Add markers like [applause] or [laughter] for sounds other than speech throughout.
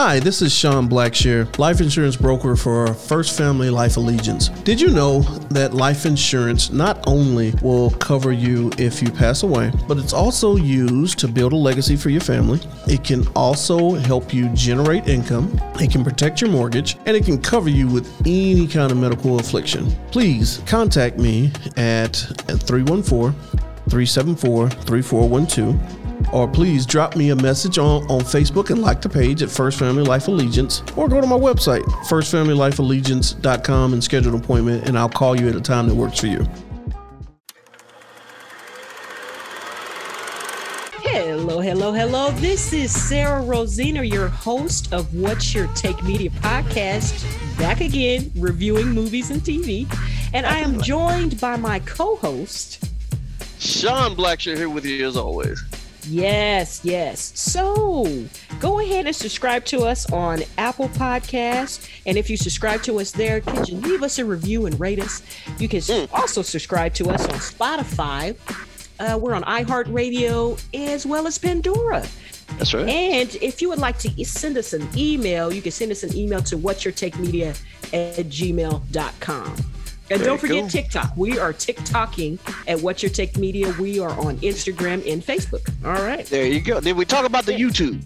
Hi, this is Sean Blackshear, life insurance broker for First Family Life Allegiance. Did you know that life insurance not only will cover you if you pass away, but it's also used to build a legacy for your family? It can also help you generate income, it can protect your mortgage, and it can cover you with any kind of medical affliction. Please contact me at 314 374 3412 or please drop me a message on, on Facebook and like the page at First Family Life Allegiance, or go to my website, firstfamilylifeallegiance.com, and schedule an appointment, and I'll call you at a time that works for you. Hello, hello, hello. This is Sarah Rosina, your host of What's Your Take Media podcast, back again reviewing movies and TV. And I am joined by my co host, Sean Blackshear here with you as always. Yes, yes. So go ahead and subscribe to us on Apple Podcasts. And if you subscribe to us there, could you leave us a review and rate us? You can mm. also subscribe to us on Spotify. Uh, we're on iHeartRadio as well as Pandora. That's right. And if you would like to send us an email, you can send us an email to what's your take media at gmail.com. And don't forget cool. TikTok. We are TikToking at What's Your Take Media. We are on Instagram and Facebook. All right. There you go. Then we talk about the YouTube?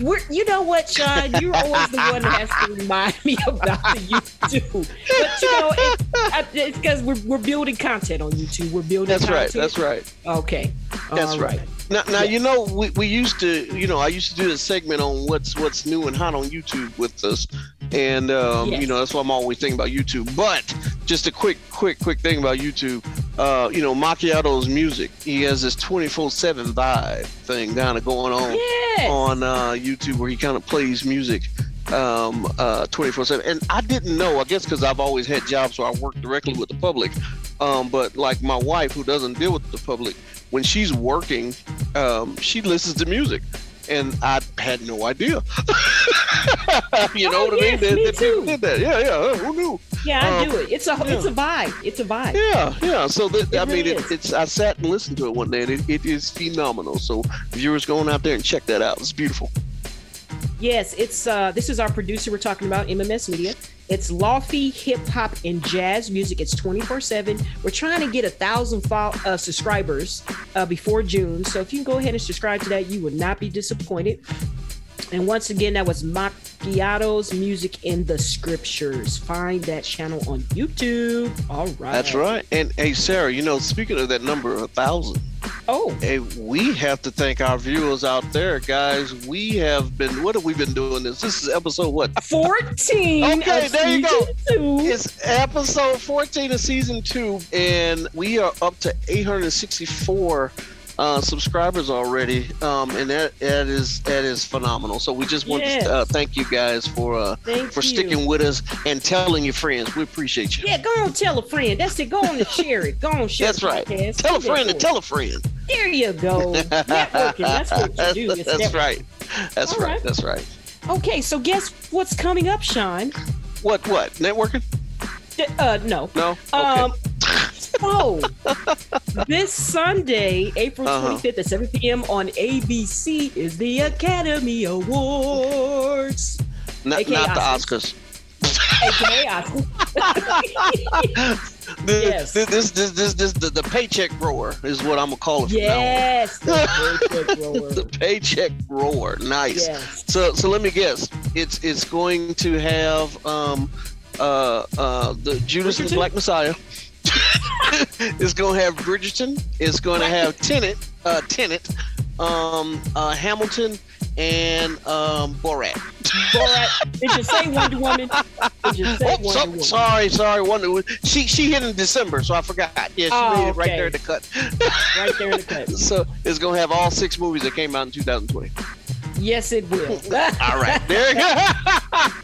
We're, you know what, Sean? You're always the one that has to remind me about the YouTube. But you know, it, it's because we're, we're building content on YouTube. We're building. That's content. right. That's right. Okay. That's All right. right. Now, now you know we, we used to you know I used to do a segment on what's what's new and hot on YouTube with us, and um, yes. you know that's why I'm always thinking about YouTube. But just a quick quick quick thing about YouTube, uh, you know Macchiato's music. He has this 24/7 vibe thing kind of going on yes. on uh, YouTube where he kind of plays music um uh 24 7 and i didn't know i guess because i've always had jobs where i work directly with the public um but like my wife who doesn't deal with the public when she's working, um, she listens to music. And I had no idea. [laughs] you know oh, what yes, I mean? Me that, too. did that. Yeah, yeah. Who knew? Yeah, I um, do it. It's a yeah. it's a vibe. It's a vibe. Yeah, yeah. So that, I really mean, it, it's. I sat and listened to it one day, and it, it is phenomenal. So viewers, going out there and check that out. It's beautiful. Yes, it's. uh This is our producer. We're talking about MMS Media. It's Lofty hip hop and jazz music. It's 24 7. We're trying to get a thousand uh, subscribers uh, before June. So if you can go ahead and subscribe to that, you will not be disappointed. And once again, that was Macchiato's Music in the Scriptures. Find that channel on YouTube. All right. That's right. And hey, Sarah, you know, speaking of that number, of a thousand. Oh. Hey, we have to thank our viewers out there, guys. We have been, what have we been doing this? This is episode what? 14. Okay, there you go. Two. It's episode 14 of season two, and we are up to 864 uh, subscribers already, um, and that that is that is phenomenal. So we just want yes. to uh, thank you guys for uh, for you. sticking with us and telling your friends. We appreciate you. Yeah, go on, tell a friend. That's it. Go on and share it. Go on, share. That's right. Podcast. Tell a friend and tell a friend. There you go. [laughs] Networking. That's what you do. That's right. That's right. right. That's right. Okay, so guess what's coming up, Sean? What? What? Networking? Uh, no. No. Okay. Um, so [laughs] this Sunday, April uh-huh. 25th at 7 p.m. on ABC is the Academy Awards. Not, not the Oscars. AKA Oscars. [laughs] the, yes. This, this, this, this, this, the, the paycheck grower is what I'm gonna call it. Yes, the [laughs] paycheck grower. the paycheck grower. Nice. Yes. So, so let me guess. It's it's going to have um uh uh the Judas and the Black Messiah. [laughs] it's gonna have Bridgerton. It's gonna have Tenet, uh, Tenet, um, uh, Hamilton, and um, Borat. Borat. Did you say Wonder Woman? Did you say oh, Wonder so, Woman? Sorry, sorry. Wonder Woman. She she hit in December, so I forgot. Yeah, she oh, made it [laughs] right there in the cut. right there in the cut. So it's gonna have all six movies that came out in 2020. Yes, it will. [laughs] All right, there you go.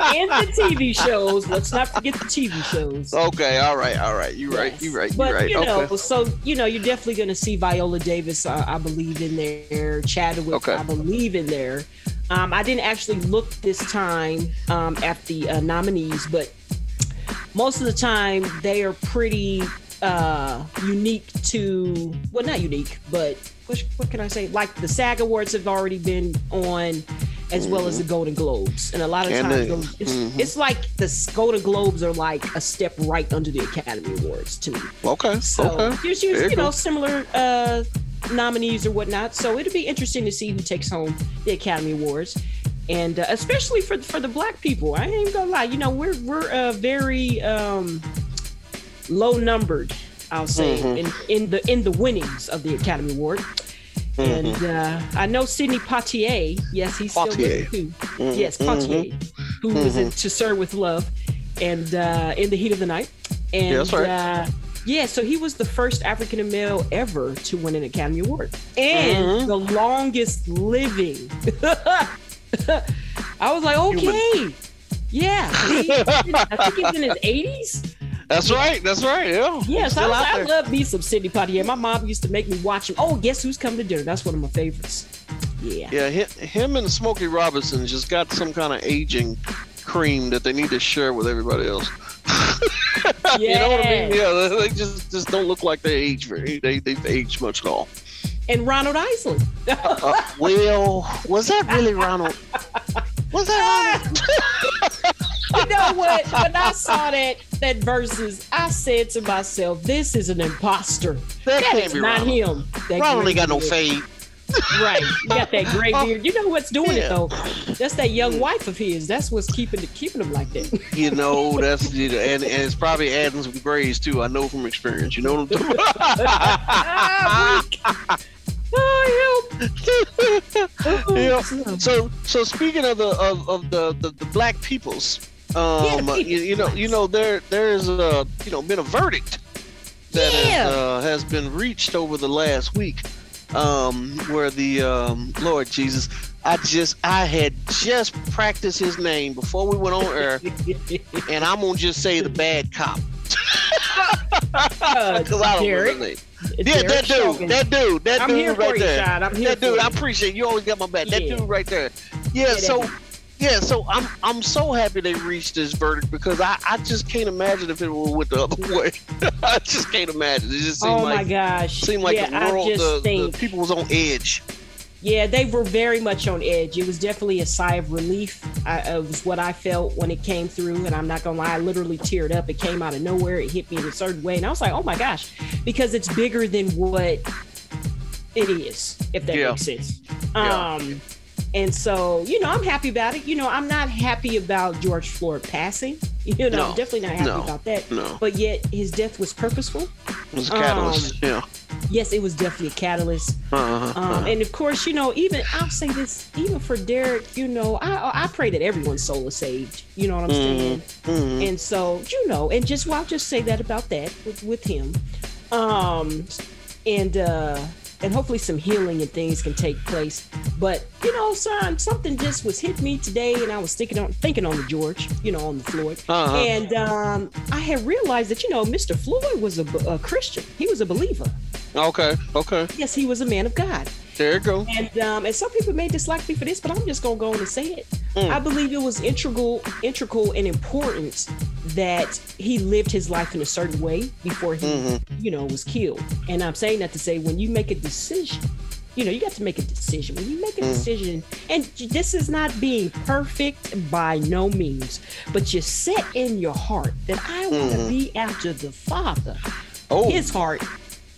And the TV shows. Let's not forget the TV shows. Okay, all right, all right. You're yes. right. You're right. But you're right. you know, okay. so you know, you're definitely going to see Viola Davis. Uh, I believe in there. Chadwick. Okay. I believe in there. Um, I didn't actually look this time um, at the uh, nominees, but most of the time they are pretty uh, unique to well, not unique, but what, what can I say? Like the SAG Awards have already been on, as well as the Golden Globes. And a lot of And times, the- those- it's, mhm. it's like the Golden Globes are like a step right under the Academy Awards to me. Okay. So okay. there's There you you know, similar uh, nominees or whatnot. So it'll be interesting to see who takes home the Academy Awards. And uh, especially for for the black people, I ain't gonna lie. You know, we're we're uh, very um, low numbered. I'll say Mhm. in in the in the winnings of the Academy Award. Mm-hmm. And uh, I know Sidney Poitier. Yes, he's still with too. Mhm, Yes, Poitier, who was in Mhm. To Sir with Love and uh, In the Heat of the Night. And Yeah, right. uh, yeah, so he was the first African male ever to win an Academy Award and the longest living. [laughs] I was like, okay. Yeah. he- I think he's in his 80s. That's right. That's right. Yeah. Yes, I, Still was, I love me some Sidney Poitier. My mom used to make me watch him. Oh, guess who's coming to dinner? That's one of my favorites. Yeah. Yeah, hi- him and Smokey Robinson just got some kind of aging cream that they need to share with everybody else. [laughs] you know what I mean? Yeah. Yeah, they they just just don't look like they age very. They they've aged much at all. And Ronald Isley. Uh, well, was that really Ronald? [laughs] Was that [laughs] you know what? When I saw that that Verzuz, I said to myself, "This is an imposter. That That can't is be not him. That ain't got no fade. Right? You got that gray beard. You know what's doing Yeah. it though? That's that young wife of his. That's what's keeping it keeping him like that. You know, [laughs] that's you know, and, and it's probably adding some grays too. I know from experience. You know what I'm talking [laughs] ah, Oh, [laughs] help. Yeah. Oh, So so speaking of the of, of the, the the black peoples, um, Yeah, you, you know you know there there is a you know been a verdict that Yeah. has, uh, has been reached over the last week, um, where the um, Lord Jesus, I just I had just practiced his name before we went on air, [laughs] and I'm gonna just say the bad cop [laughs] Uh, I don't Derek, his name. Yeah, that dude, that dude, that I'm dude right you, there. I'm here that dude, I appreciate you. Always got my back. That Yeah. dude right there. Yeah. Yeah, so, yeah. So I'm I'm so happy they reached this verdict because I I just can't imagine if it went the other [laughs] way. I just can't imagine. It just seemed Oh my like gosh. seemed like yeah, the world, the, the people was on edge. Yeah, they were very much on edge. It was definitely a sigh of relief. I, it was what I felt when it came through, and I'm not gonna lie, I literally teared up. It came out of nowhere. It hit me in a certain way, and I was like, "Oh my gosh," because it's bigger than what it is. If that Yeah. makes sense. Yeah. Um, and so you know, I'm happy about it. You know, I'm not happy about George Floyd passing. [laughs] You know, No. Definitely not happy No. about that. No, But yet, his death was purposeful. it was a catalyst. yeah. Yes, it was definitely a catalyst. Uh-huh, Um, uh-huh. and of course, you know, even I'll say this, even for Derek, you know, I I pray that everyone's soul is saved. You know what I'm saying? Mm-hmm. And so, you know, and just well, I'll just say that about that with, with him. Um, and uh, and hopefully some healing and things can take place. But you know, son, something just was hit me today, and I was thinking on thinking on the George, you know, on the Floyd. Uh-huh. And um, I had realized that you know, Mr. Floyd was a, a Christian. He was a believer. Okay. Okay. Yes, he was a man of God. There you go. And um, and some people may dislike me for this, but I'm just gonna go on and say it. Mm. I believe it was integral, integral and important that he lived his life in a certain way before he, Mhm. you know, was killed. And I'm saying that to say when you make a decision, you know, you got to make a decision. When you make a Mm. decision, and this is not being perfect by no means, but you set in your heart that I want to Mhm. be after the Father Oh. his heart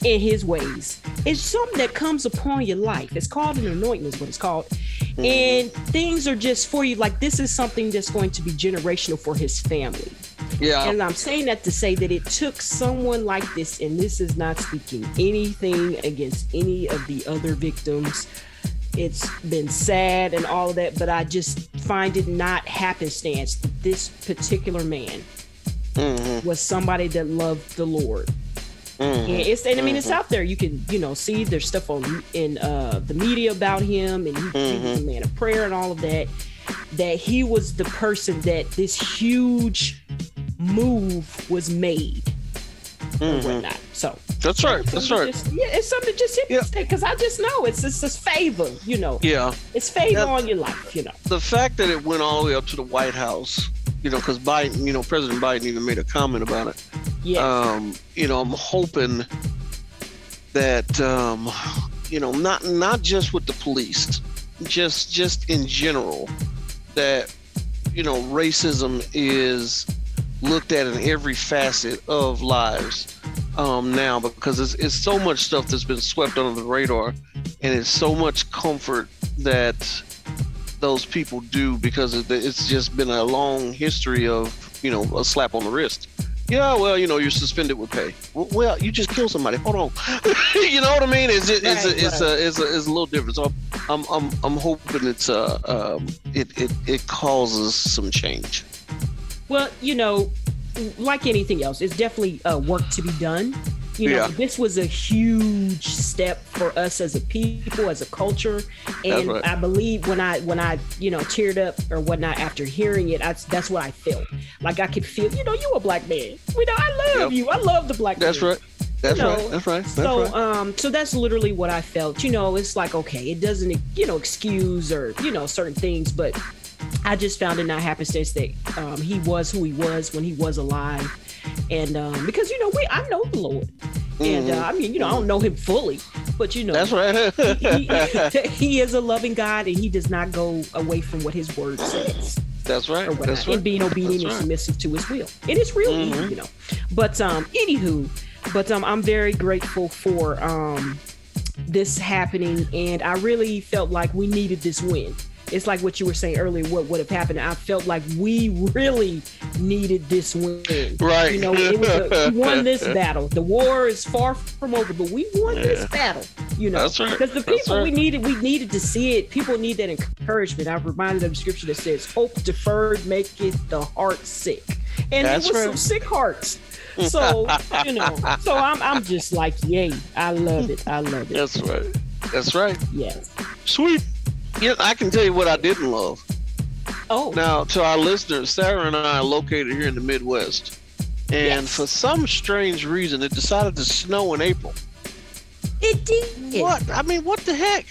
and his ways. It's something that comes upon your life. It's called an anointing, is what it's called. Mm-hmm. And things are just for you. Like this is something that's going to be generational for his family. yeah. And I'm saying that to say that it took someone like this, and this is not speaking anything against any of the other victims. It's been sad and all of that, but I just find it not happenstance that this particular man Mhm. was somebody that loved the Lord. Mhm. Yeah, it's and I mean it's out there. You can you know see there's stuff on in uh, the media about him, and he, he was a man of prayer and all of that. That he was the person that this huge move was made or whatnot. So That's right. That's right. just- yeah, it's something just hit Yeah. because I just know it's it's just favor. You know, Yeah. it's favor Yeah. on your life. You know. the fact that it went all the way up to the White House, you know, because Biden, you know, President Biden even made a comment about it. Yeah. Um, you know, I'm hoping that, um, you know, not not just with the police, just just in general that you know racism is looked at in every facet of lives um, now because it's, it's so much stuff that's been swept under the radar and it's so much comfort that those people do because it's just been a long history of you know a slap on the wrist yeah, well, you know, you're suspended with pay. Well, you just killed somebody. Hold on. [laughs] you know what I mean? It's it's, right, a, it's, right. a, it's, a, it's a little different. So I'm I'm I'm hoping it's uh um it it it causes some change. Well, you know, like anything else, it's definitely uh, work to be done. You know, yeah. this was a huge step for us as a people, as a culture, and right. I believe when I when I you know teared up or whatnot after hearing it, I, that's what I felt. Like I could feel, you know, you a black man. You know, I love yep. you. I love the black. That's man. right. That's you know, right. That's right. That's so, right. um, so that's literally what I felt. You know, it's like okay, it doesn't, you know, excuse or you know certain things, but I just found it not happenstance that um, he was who he was when he was alive and um, because you know we I know the Lord, mm-hmm. and uh, I mean you know I don't know him fully, but you know that's right. he, he, [laughs] he, is a loving God, and he does not go away from what His Word says. That's right. That's right. And being obedient and submissive to His will, and it's real mm-hmm. easy, you know. But um, anywho, but um, I'm very grateful for um this happening, and I really felt like we needed this win it's like what you were saying earlier, what would have happened. I felt like we really needed this win. Right. You know, it was a, we won this [laughs] battle. The war is far from over, but we won yeah. this battle. You know, that's right. Because the people right. we needed, we needed to see it. People need that encouragement. I've reminded them of scripture that says, "Hope deferred maketh the heart sick," and that's it was right. some sick hearts. [laughs] So you know, so I'm I'm just like, yay! I love it. I love it. That's right. That's right. Yes. Sweet. Yeah, I can tell you what I didn't love. Oh. Now, to our listeners, Sarah and I are located here in the Midwest. And yes. for some strange reason, it decided to snow in April. It did. What? I mean, what the heck?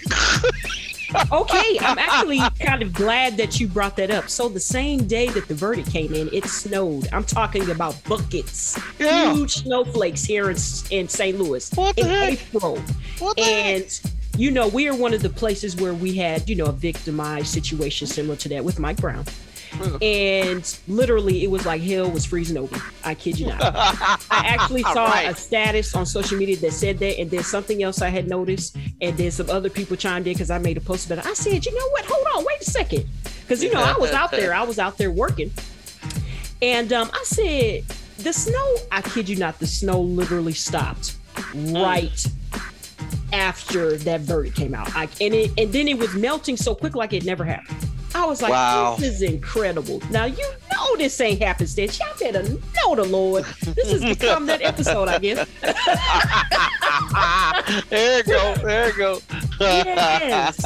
[laughs] okay, I'm actually kind of glad that you brought that up. So the same day that the verdict came in, it snowed. I'm talking about buckets, yeah. huge snowflakes here in, in St. Louis what in heck? April. What and heck? You know, we are one of the places where we had, you know, a victimized situation similar to that with Mike Brown. And literally, it was like hell was freezing over. I kid you not. I [laughs] actually saw right. a status on social media that said that, and then something else I had noticed, and then some other people chimed in because I made a post about it. I said, you know what? Hold on, wait a second, because you know I was out there. I was out there working, and um, I said, the snow. I kid you not, the snow literally stopped right after that verdict came out. I, and it and then it was melting so quick like it never happened. I was like, wow. this is incredible. Now you know this ain't happenstance. Y'all better know the Lord. This has become that episode, I guess. [laughs] there you go. There you go. yes.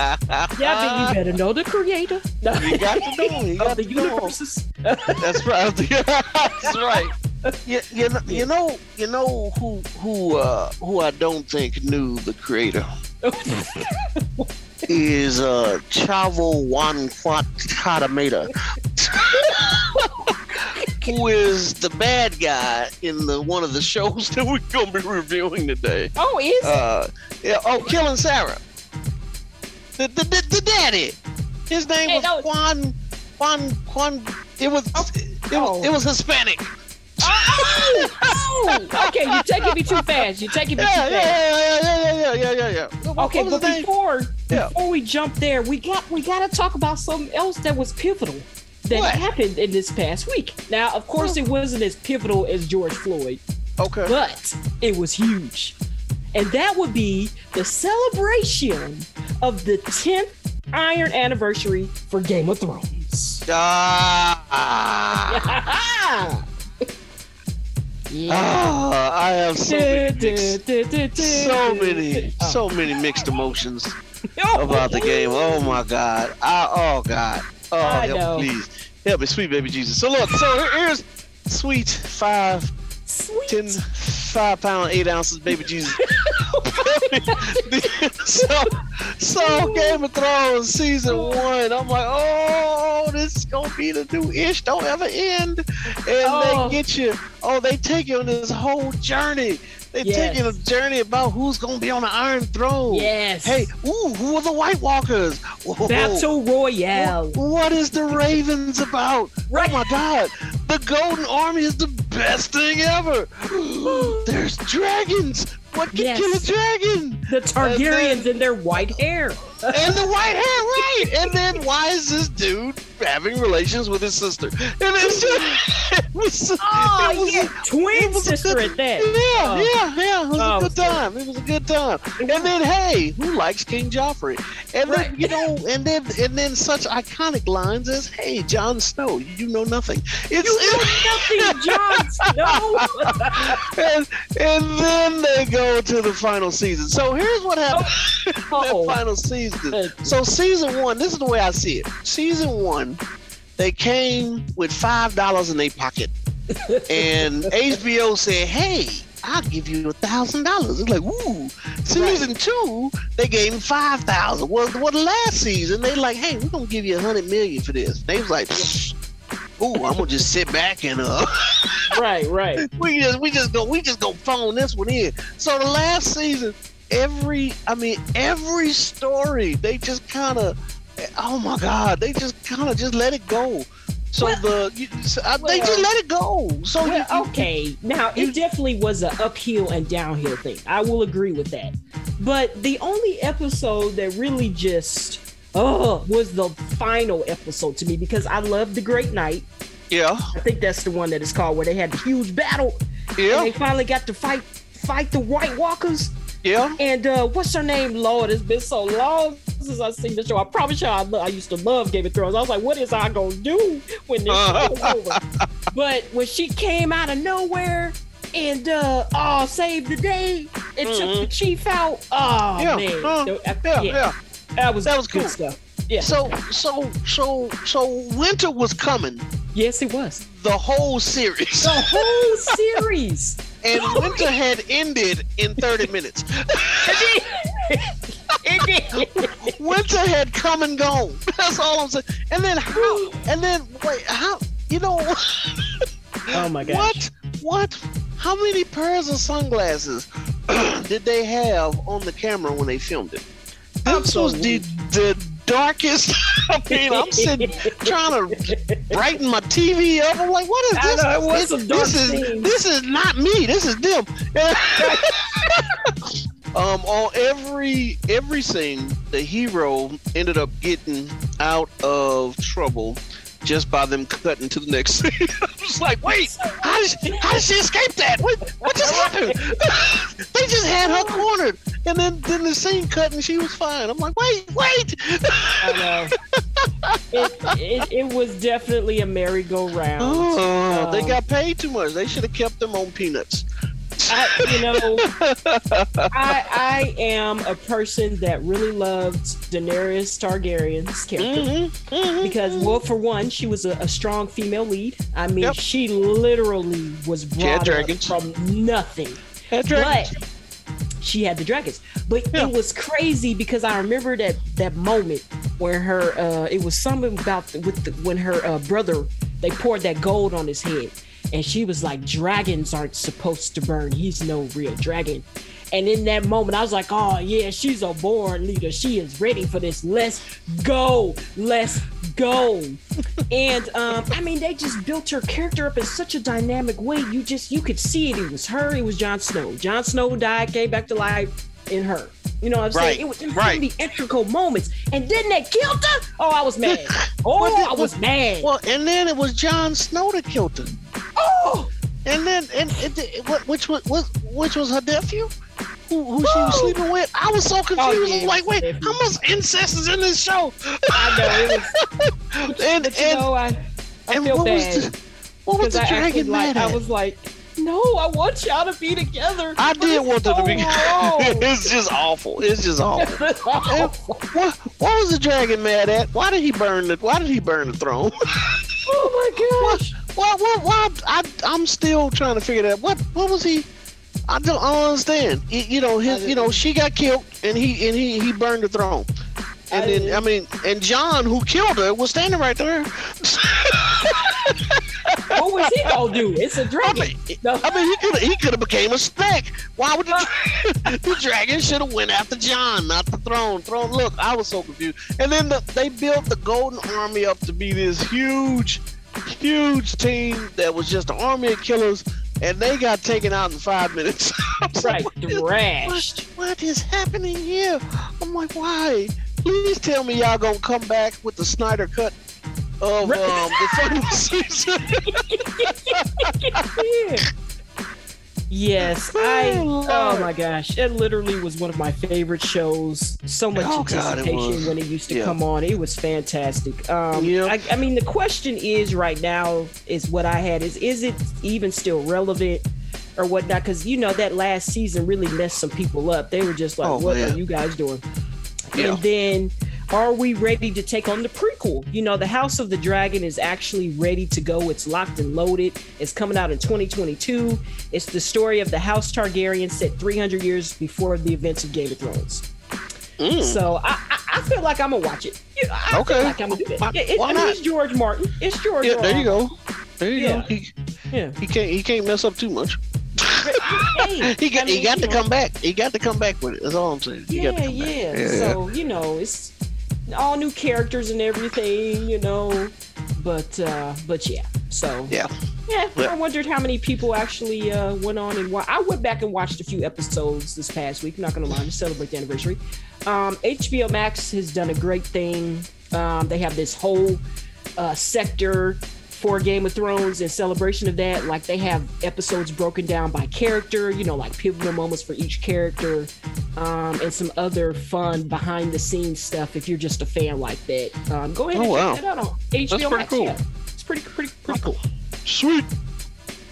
Yeah, you better know the creator. You got to [laughs] know. You got of the universes. That's right. [laughs] That's right you, you, know, you know, you know who who uh, who I don't think knew the creator [laughs] is uh, Chavo Juan Catameda, [laughs] who is the bad guy in the one of the shows that we're gonna be reviewing today. Oh, is uh, yeah, oh, killing Sarah, the the, the, the daddy. His name hey, was no. Juan Juan Juan. It was oh. it, was, it was Hispanic. Oh, oh, okay, you're taking me too fast. You're taking me yeah, too yeah, fast. Yeah, yeah, yeah, yeah, yeah, yeah, yeah. Okay, but before yeah. before we jump there, we got we got to talk about something else that was pivotal that what? happened in this past week. Now, of course, it wasn't as pivotal as George Floyd. Okay. But it was huge. And that would be the celebration of the 10th Iron anniversary for Game of Thrones. Ah. [laughs] Yeah. Oh, I have so many, mixed, so many, so many mixed emotions [laughs] about the game. Oh my god! I, oh god! Oh, help me, please help me, sweet baby Jesus. So look, so here's sweet five, sweet. ten, five pound, eight ounces, baby Jesus. [laughs] so, so Game of Thrones season one, I'm like, oh, this is gonna be the new ish. Don't ever end. And Oh. they get you. Oh, they take you on this whole journey. They take you on a journey about who's gonna be on the Iron Throne. Yes. Hey, ooh, who are the White Walkers? Whoa. Battle Royale. Wh- What is the Ravens about? Right. [laughs] Oh my God! The Golden Army is the best thing ever. [gasps] There's dragons. What can Yes. kill a dragon? [laughs] The Targaryens in their white hair. [laughs] And the white hair, right? And then why is this dude having relations with his sister? And it's just, [laughs] it was, Oh, it was yeah. Twin was sister good- at that. Yeah, Oh. yeah, yeah. It was Oh, a good time. It was a good time. And then, hey, who likes King Joffrey? And then, Right. you know, and then, and then such iconic lines as, "Hey, Jon Snow, you know nothing." It's Nothing, Jon Snow. and, and then they go to the final season. So here's what happened. Oh. [laughs] that oh. final season. So season one, this is the way I see it. Season one, they came with five dollars in their pocket, and [laughs] HBO said, "Hey." I'll give you a thousand dollars. It's like, ooh. Season two, they gave him five thousand. Well, well, last season, they like, hey, we're gonna give you a hundred million for this. They was like, "Psh, ooh, I'm gonna just sit back and uh [laughs] right, right. we just we just go we just go phone this one in. So the last season, every I mean every story they just kind of oh my god they just kind of just let it go. So Well- the you, so, uh, they just let it go. So you- Well, you- okay. Now, you- it definitely was an uphill and downhill thing. I will agree with that. But the only episode that really just, oh, was the final episode to me because I love The Great Night. yeah I think that's the one that is called where they had the huge battle and yeah they finally got to fight fight the White Walkers. yeah. And uh, what's her name? Lord, it's been so long since I've seen the show. I promise you, I, lo- I used to love Game of Thrones. I was like, what is I gonna do when this show is [laughs] over? But when she came out of nowhere and uh, oh, saved the day and took the chief out, oh Yeah, man, uh, I- yeah, yeah. That was That was good cool. stuff. Yeah, So so so so winter was coming yes, it was the whole series, the whole [laughs] series. and winter had ended in thirty minutes. it did. Winter had come and gone. [laughs] That's all I'm saying. And then how? And then wait, how? You know Oh my gosh. what? What? How many pairs of sunglasses [clears throat] did they have on the camera when they filmed it? This was the the darkest. [laughs] I mean, I'm sitting trying to brighten my TV up. I'm like, what is this? know, was This- this is this is not me. This is them. [laughs] um, on every every scene, the hero ended up getting out of trouble just by them cutting to the next [laughs] scene. I was like, wait, how did she, how did she escape that? What what just happened? [laughs] they just had her cornered, and then then the scene cut and she was fine. I'm like, wait, wait. I know. it, it, it was definitely a merry-go-round. Oh, they Um, got paid too much. They should have kept them on peanuts. I, you know, I I am a person that really loved Daenerys Targaryen's character Mhm, mhm, because, mhm. well, for one, she was a, a strong female lead. I mean, Yep. she literally was brought up from nothing. But she had the dragons. But Yeah. it was crazy because I remember that that moment where her uh it was something about the, with the, when her uh, brother they poured that gold on his head and she was like dragons aren't supposed to burn. He's no real dragon. And in that moment, I was like, oh, yeah, she's a born leader. She is ready for this. Let's go. Let's go. and um, I mean, they just built her character up in such a dynamic way. You just, you could see it. It was her. It was Jon Snow. Jon Snow died, came back to life in her. You know what I'm Right, saying? It was, it was right. the integral moments. And then they killed her. Oh, I was mad. [laughs] Oh, Well, I was mad. Well, and then it was Jon Snow that killed her. Oh, And then, and it, which was, was which was her nephew, who, who she was sleeping with. I was so confused. Oh, yeah, I'm like, it wait, nephew. how much incest is in this show? I know. It was, [laughs] and and, know, I, I and feel what bad. was the what was the I dragon like mad I was like, no, I want y'all to be together. I did want them to be. so wrong. [laughs] it's just awful. It's just awful. [laughs] It's awful. what what was the dragon mad at? Why did he burn the Why did he burn the throne? [laughs] oh my gosh. Well, well, well, I, I'm still trying to figure that. What, what was he? I don't, I don't understand. He- you know, his, you know, she got killed, and he and he he burned the throne. And I- then I mean, and Jon, who killed her, was standing right there. [laughs] what was he gonna do? It's a dragon. mean, No. I mean, he could he could have became a snake. Why would the, [laughs] the dragon should have went after Jon, not the throne? Throne. Look, I was so confused. And then the, they built the Golden Army up to be this huge, huge team that was just an army of killers, and they got taken out in five minutes. [laughs] I right, like, what is- thrashed. what, what is happening here? I'm like, why? Please tell me y'all gonna come back with the Snyder cut of um, the final [laughs] season. Yes, I. Oh, Oh my gosh, it literally was one of my favorite shows. So much Oh, God, it anticipation when it used to Yeah. come on. It was fantastic. Um, Yeah. I, I mean, the question is right now is what I had is is it even still relevant or whatnot? Because you know that last season really messed some people up. They were just like, Oh, "What man. are you guys doing?" Yeah. And then, are we ready to take on the prequel? You know, the House of the Dragon is actually ready to go. It's locked and loaded. It's coming out in 2022. It's the story of the House Targaryen set 300 years before the events of Game of Thrones. Mm. So I, I, I feel like I'm gonna watch it. You know, I Okay. feel like I'm gonna do it. Why- Yeah, it, why I mean, not? it's George Martin. It's George. Yeah, there you go. There you Yeah. go. He, Yeah. he can't he can't mess up too much. Hey, [laughs] He got I mean, he got to know. come back. He got to come back with it. That's all I'm saying. He yeah, got to come yeah. back. So you know, it's all new characters and everything, you know. But uh but yeah. So Yeah. yeah, Yeah. I wondered how many people actually uh went on and wa- I went back and watched a few episodes this past week. Not gonna lie, to celebrate the anniversary. Um, HBO Max has done a great thing. Um, they have this whole uh, sector for Game of Thrones in celebration of that. Like they have episodes broken down by character, you know, like pivotal moments for each character, um, and some other fun behind the scenes stuff. If you're just a fan like that, um, go ahead Oh, and wow. check that out on HBO That's pretty Max. cool. Yeah. It's pretty, pretty, pretty cool. Sweet.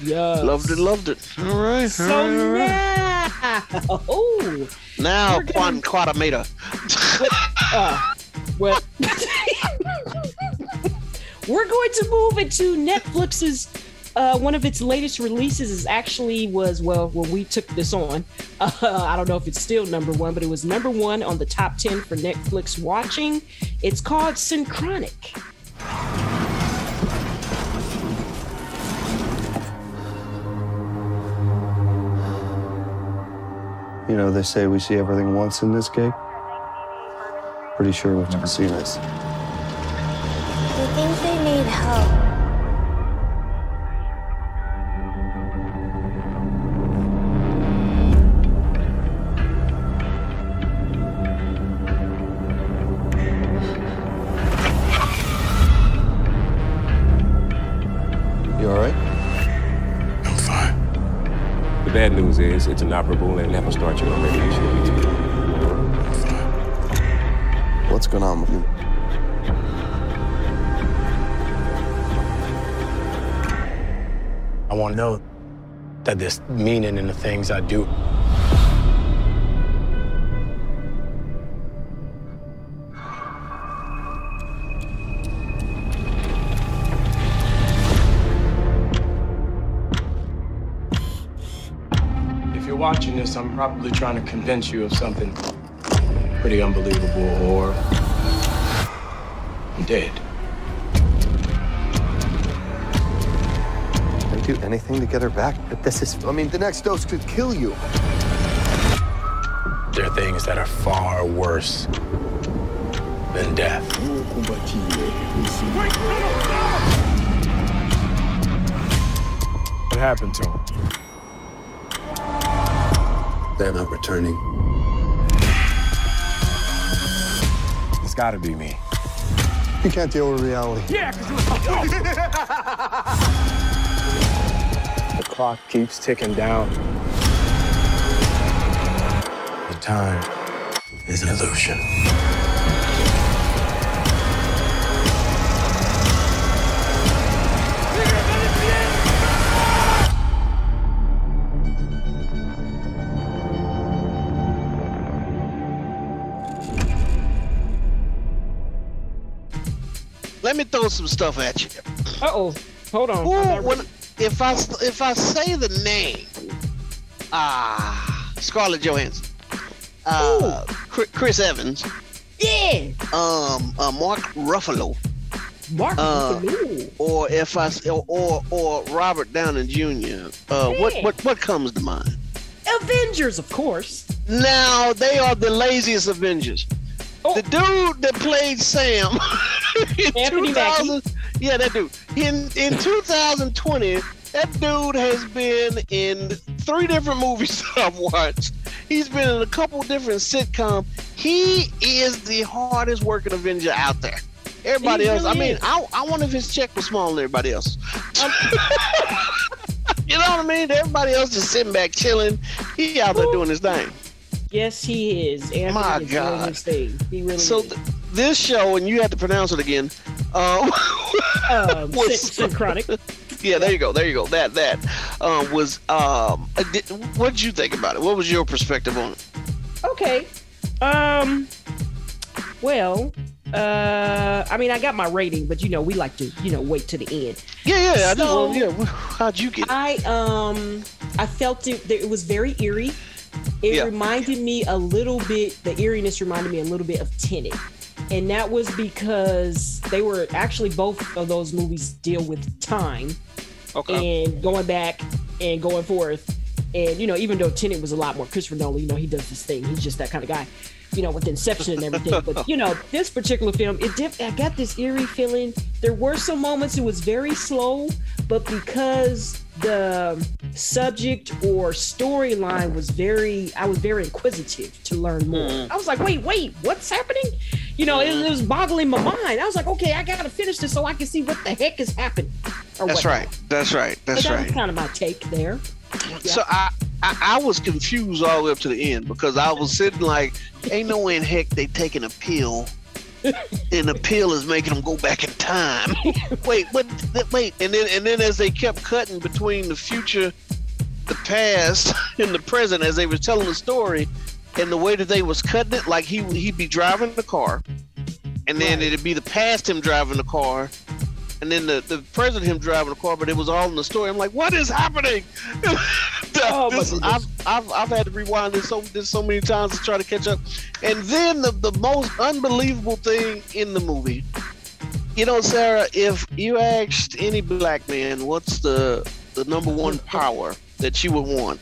Yeah. Loved it. Loved it. All right. So all right, all right. now, [laughs] oh, Now we're Quan gonna- Quatameta. uh, well, [laughs] [laughs] we're going to move into Netflix's. Uh, one of its latest releases is actually was well when we took this on. Uh, [laughs] I don't know if it's still number one, but it was number one on the top ten for Netflix watching. It's called Synchronic. You know, they say we see everything once in this gig. Pretty sure we've never seen this. They need help. You all right? I'm fine. The bad news is it's inoperable and never start you on radiation. I'm. What's going on with you? Want to know that there's meaning in the things I do. If you're watching this, I'm probably trying to convince you of something pretty unbelievable, or I'm dead. Do anything to get her back, but this is, I mean, the next dose could kill you. There are things that are far worse than death. What happened to him? They're not returning. It's gotta be me. You can't deal with reality. Yeah, because you The [laughs] clock keeps ticking down. The time is an illusion. Let me throw some stuff at you. Uh oh, hold on. Who, I'm not when, ready. if I if I say the name ah Scarlett Johansson, uh, Chris Evans, Yeah, um, uh, Mark Ruffalo, Mark. Uh, Ruffalo. or if I or or, Robert Downey Jr. Uh, what Yeah. what what comes to mind? Avengers, of course. Now they are the laziest Avengers. Oh. The dude that played Sam [laughs] in Anthony 2000, yeah, that dude. In in 2020, that dude has been in three different movies [laughs] that I've watched. He's been in a couple different sitcoms. He is the hardest working Avenger out there. Everybody He else, I mean, is. I, I wonder if his check was smaller than everybody else. Um, [laughs] you know what I mean? Everybody else just sitting back chilling. He out there doing his thing. Yes, he is. Anthony My is doing God. his thing. He really So th- this show, and you have to pronounce it again. Um, [laughs] um, [laughs] was- Synchronic. yeah, there you go, there you go. That that um, was. Um, uh, what did you think about it? What was your perspective on it? Okay. Um. Well, uh, I mean, I got my rating, but you know, we like to, you know, wait to the end. Yeah, yeah. I just, well, yeah. How'd you get? It? I um, I felt it. It was very eerie. It Yeah. reminded me a little bit. The eeriness reminded me a little bit of Tenet, and that was because they were actually both of those movies deal with time Okay. and going back and going forth. And you know, even though Tenet was a lot more Christopher Nolan, you know, he does this thing. He's just that kind of guy. You know, with Inception and everything. but you know, this particular film, it did. I got this eerie feeling. There were some moments it was very slow, but because the subject or storyline was very, I was very inquisitive to learn more. Mm. I was like, wait, wait, what's happening? You know, it, it was boggling my mind. I was like, okay, I gotta finish this so I can see what the heck is happening. That's whatnot. right. That's right. That's that right. kind of my take there. So I, I I was confused all the way up to the end because I was sitting like, ain't no way in heck they taking a pill, and the pill is making them go back in time. wait, but th- wait, and then and then as they kept cutting between the future, the past, [laughs] and the present as they were telling the story, and the way that they was cutting it, like he he'd be driving the car, and then Right. it'd be the past him driving the car. And then the, the present him driving the car, but it was all in the story. I'm like, what is happening? [laughs] Oh, This- I've, I've, I've had to rewind this so this so many times to try to catch up. And then the, the most unbelievable thing in the movie, you know, Sarah, if you asked any black man what's the the number one power that you would want,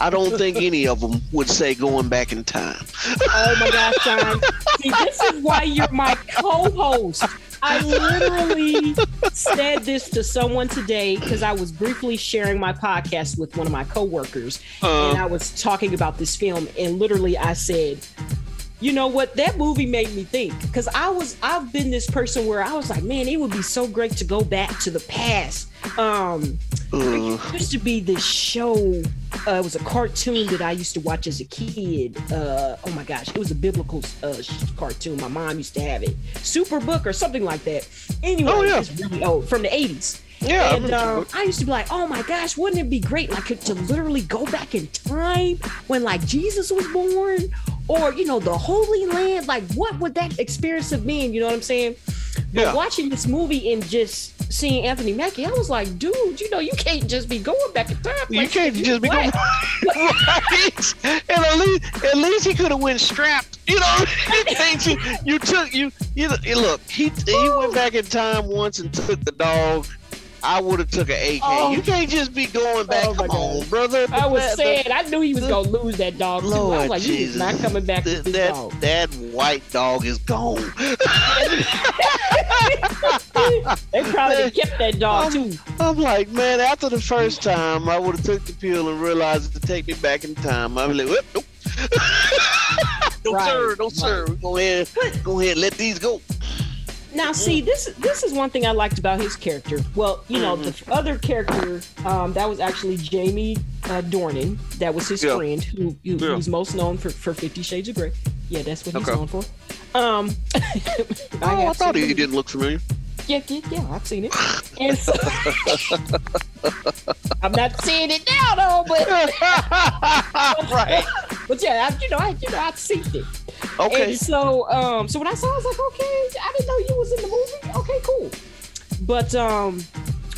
I don't think [laughs] any of them would say going back in time. Oh my gosh, Sean. [laughs] See, this is why you're my co-host. I literally said this to someone today because I was briefly sharing my podcast with one of my coworkers, Uh, and I was talking about this film, and literally I said, you know what? That movie made me think because i was i've been this person where i was like man it would be so great to go back to the past. Um uh, there used to be this show uh, it was a cartoon that i used to watch as a kid. Uh oh my gosh it was a biblical uh cartoon. My mom used to have it. Superbook or something like that. Anyway Oh, yeah. it's really old from the 80s yeah, and um, I used to be like, oh my gosh, wouldn't it be great like to literally go back in time when like Jesus was born or, you know, the Holy Land? Like, what would that experience have been? You know what I'm saying? But Yeah. watching this movie and just seeing Anthony Mackie, I was like, dude, you know, you can't just be going back in time. You Like, can't just be going [laughs] right. And at least, at least he could have went strapped. You know, [laughs] you, you, you took you. You look. He he went back in time once and took the dog. I would have took an AK. Oh. You can't just be going back. Oh, my Come on, God. brother. I was The- the- sad. I knew he was the- gonna lose that dog too. I was like, he's not coming back Th- with this that dog. that white dog is gone. [laughs] They probably kept that dog I'm, too. I'm like, man, after the first time, I would have took the pill and realized it to take me back in time. I'd be like, whoop, nope. [laughs] no Right, sir, no sir. Go ahead, go ahead, let these go. Now, see, this this is one thing I liked about his character. Well, you know, the other character um, that was actually Jamie uh, Dornan. That was his Yeah. friend, who, who Yeah. who's most known for, for Fifty Shades of Grey. Yeah, that's what he's Okay. known for. Um, [laughs] Oh, I thought he didn't look familiar. Yeah, yeah, yeah, I've seen it. [laughs] So, [laughs] I'm not seeing it now, though. But right. but yeah, I, you know, I you know, I've seen it. Okay. And so, um, so when I saw, it, I was like, okay, I didn't know you was in the movie. Okay, cool. But um,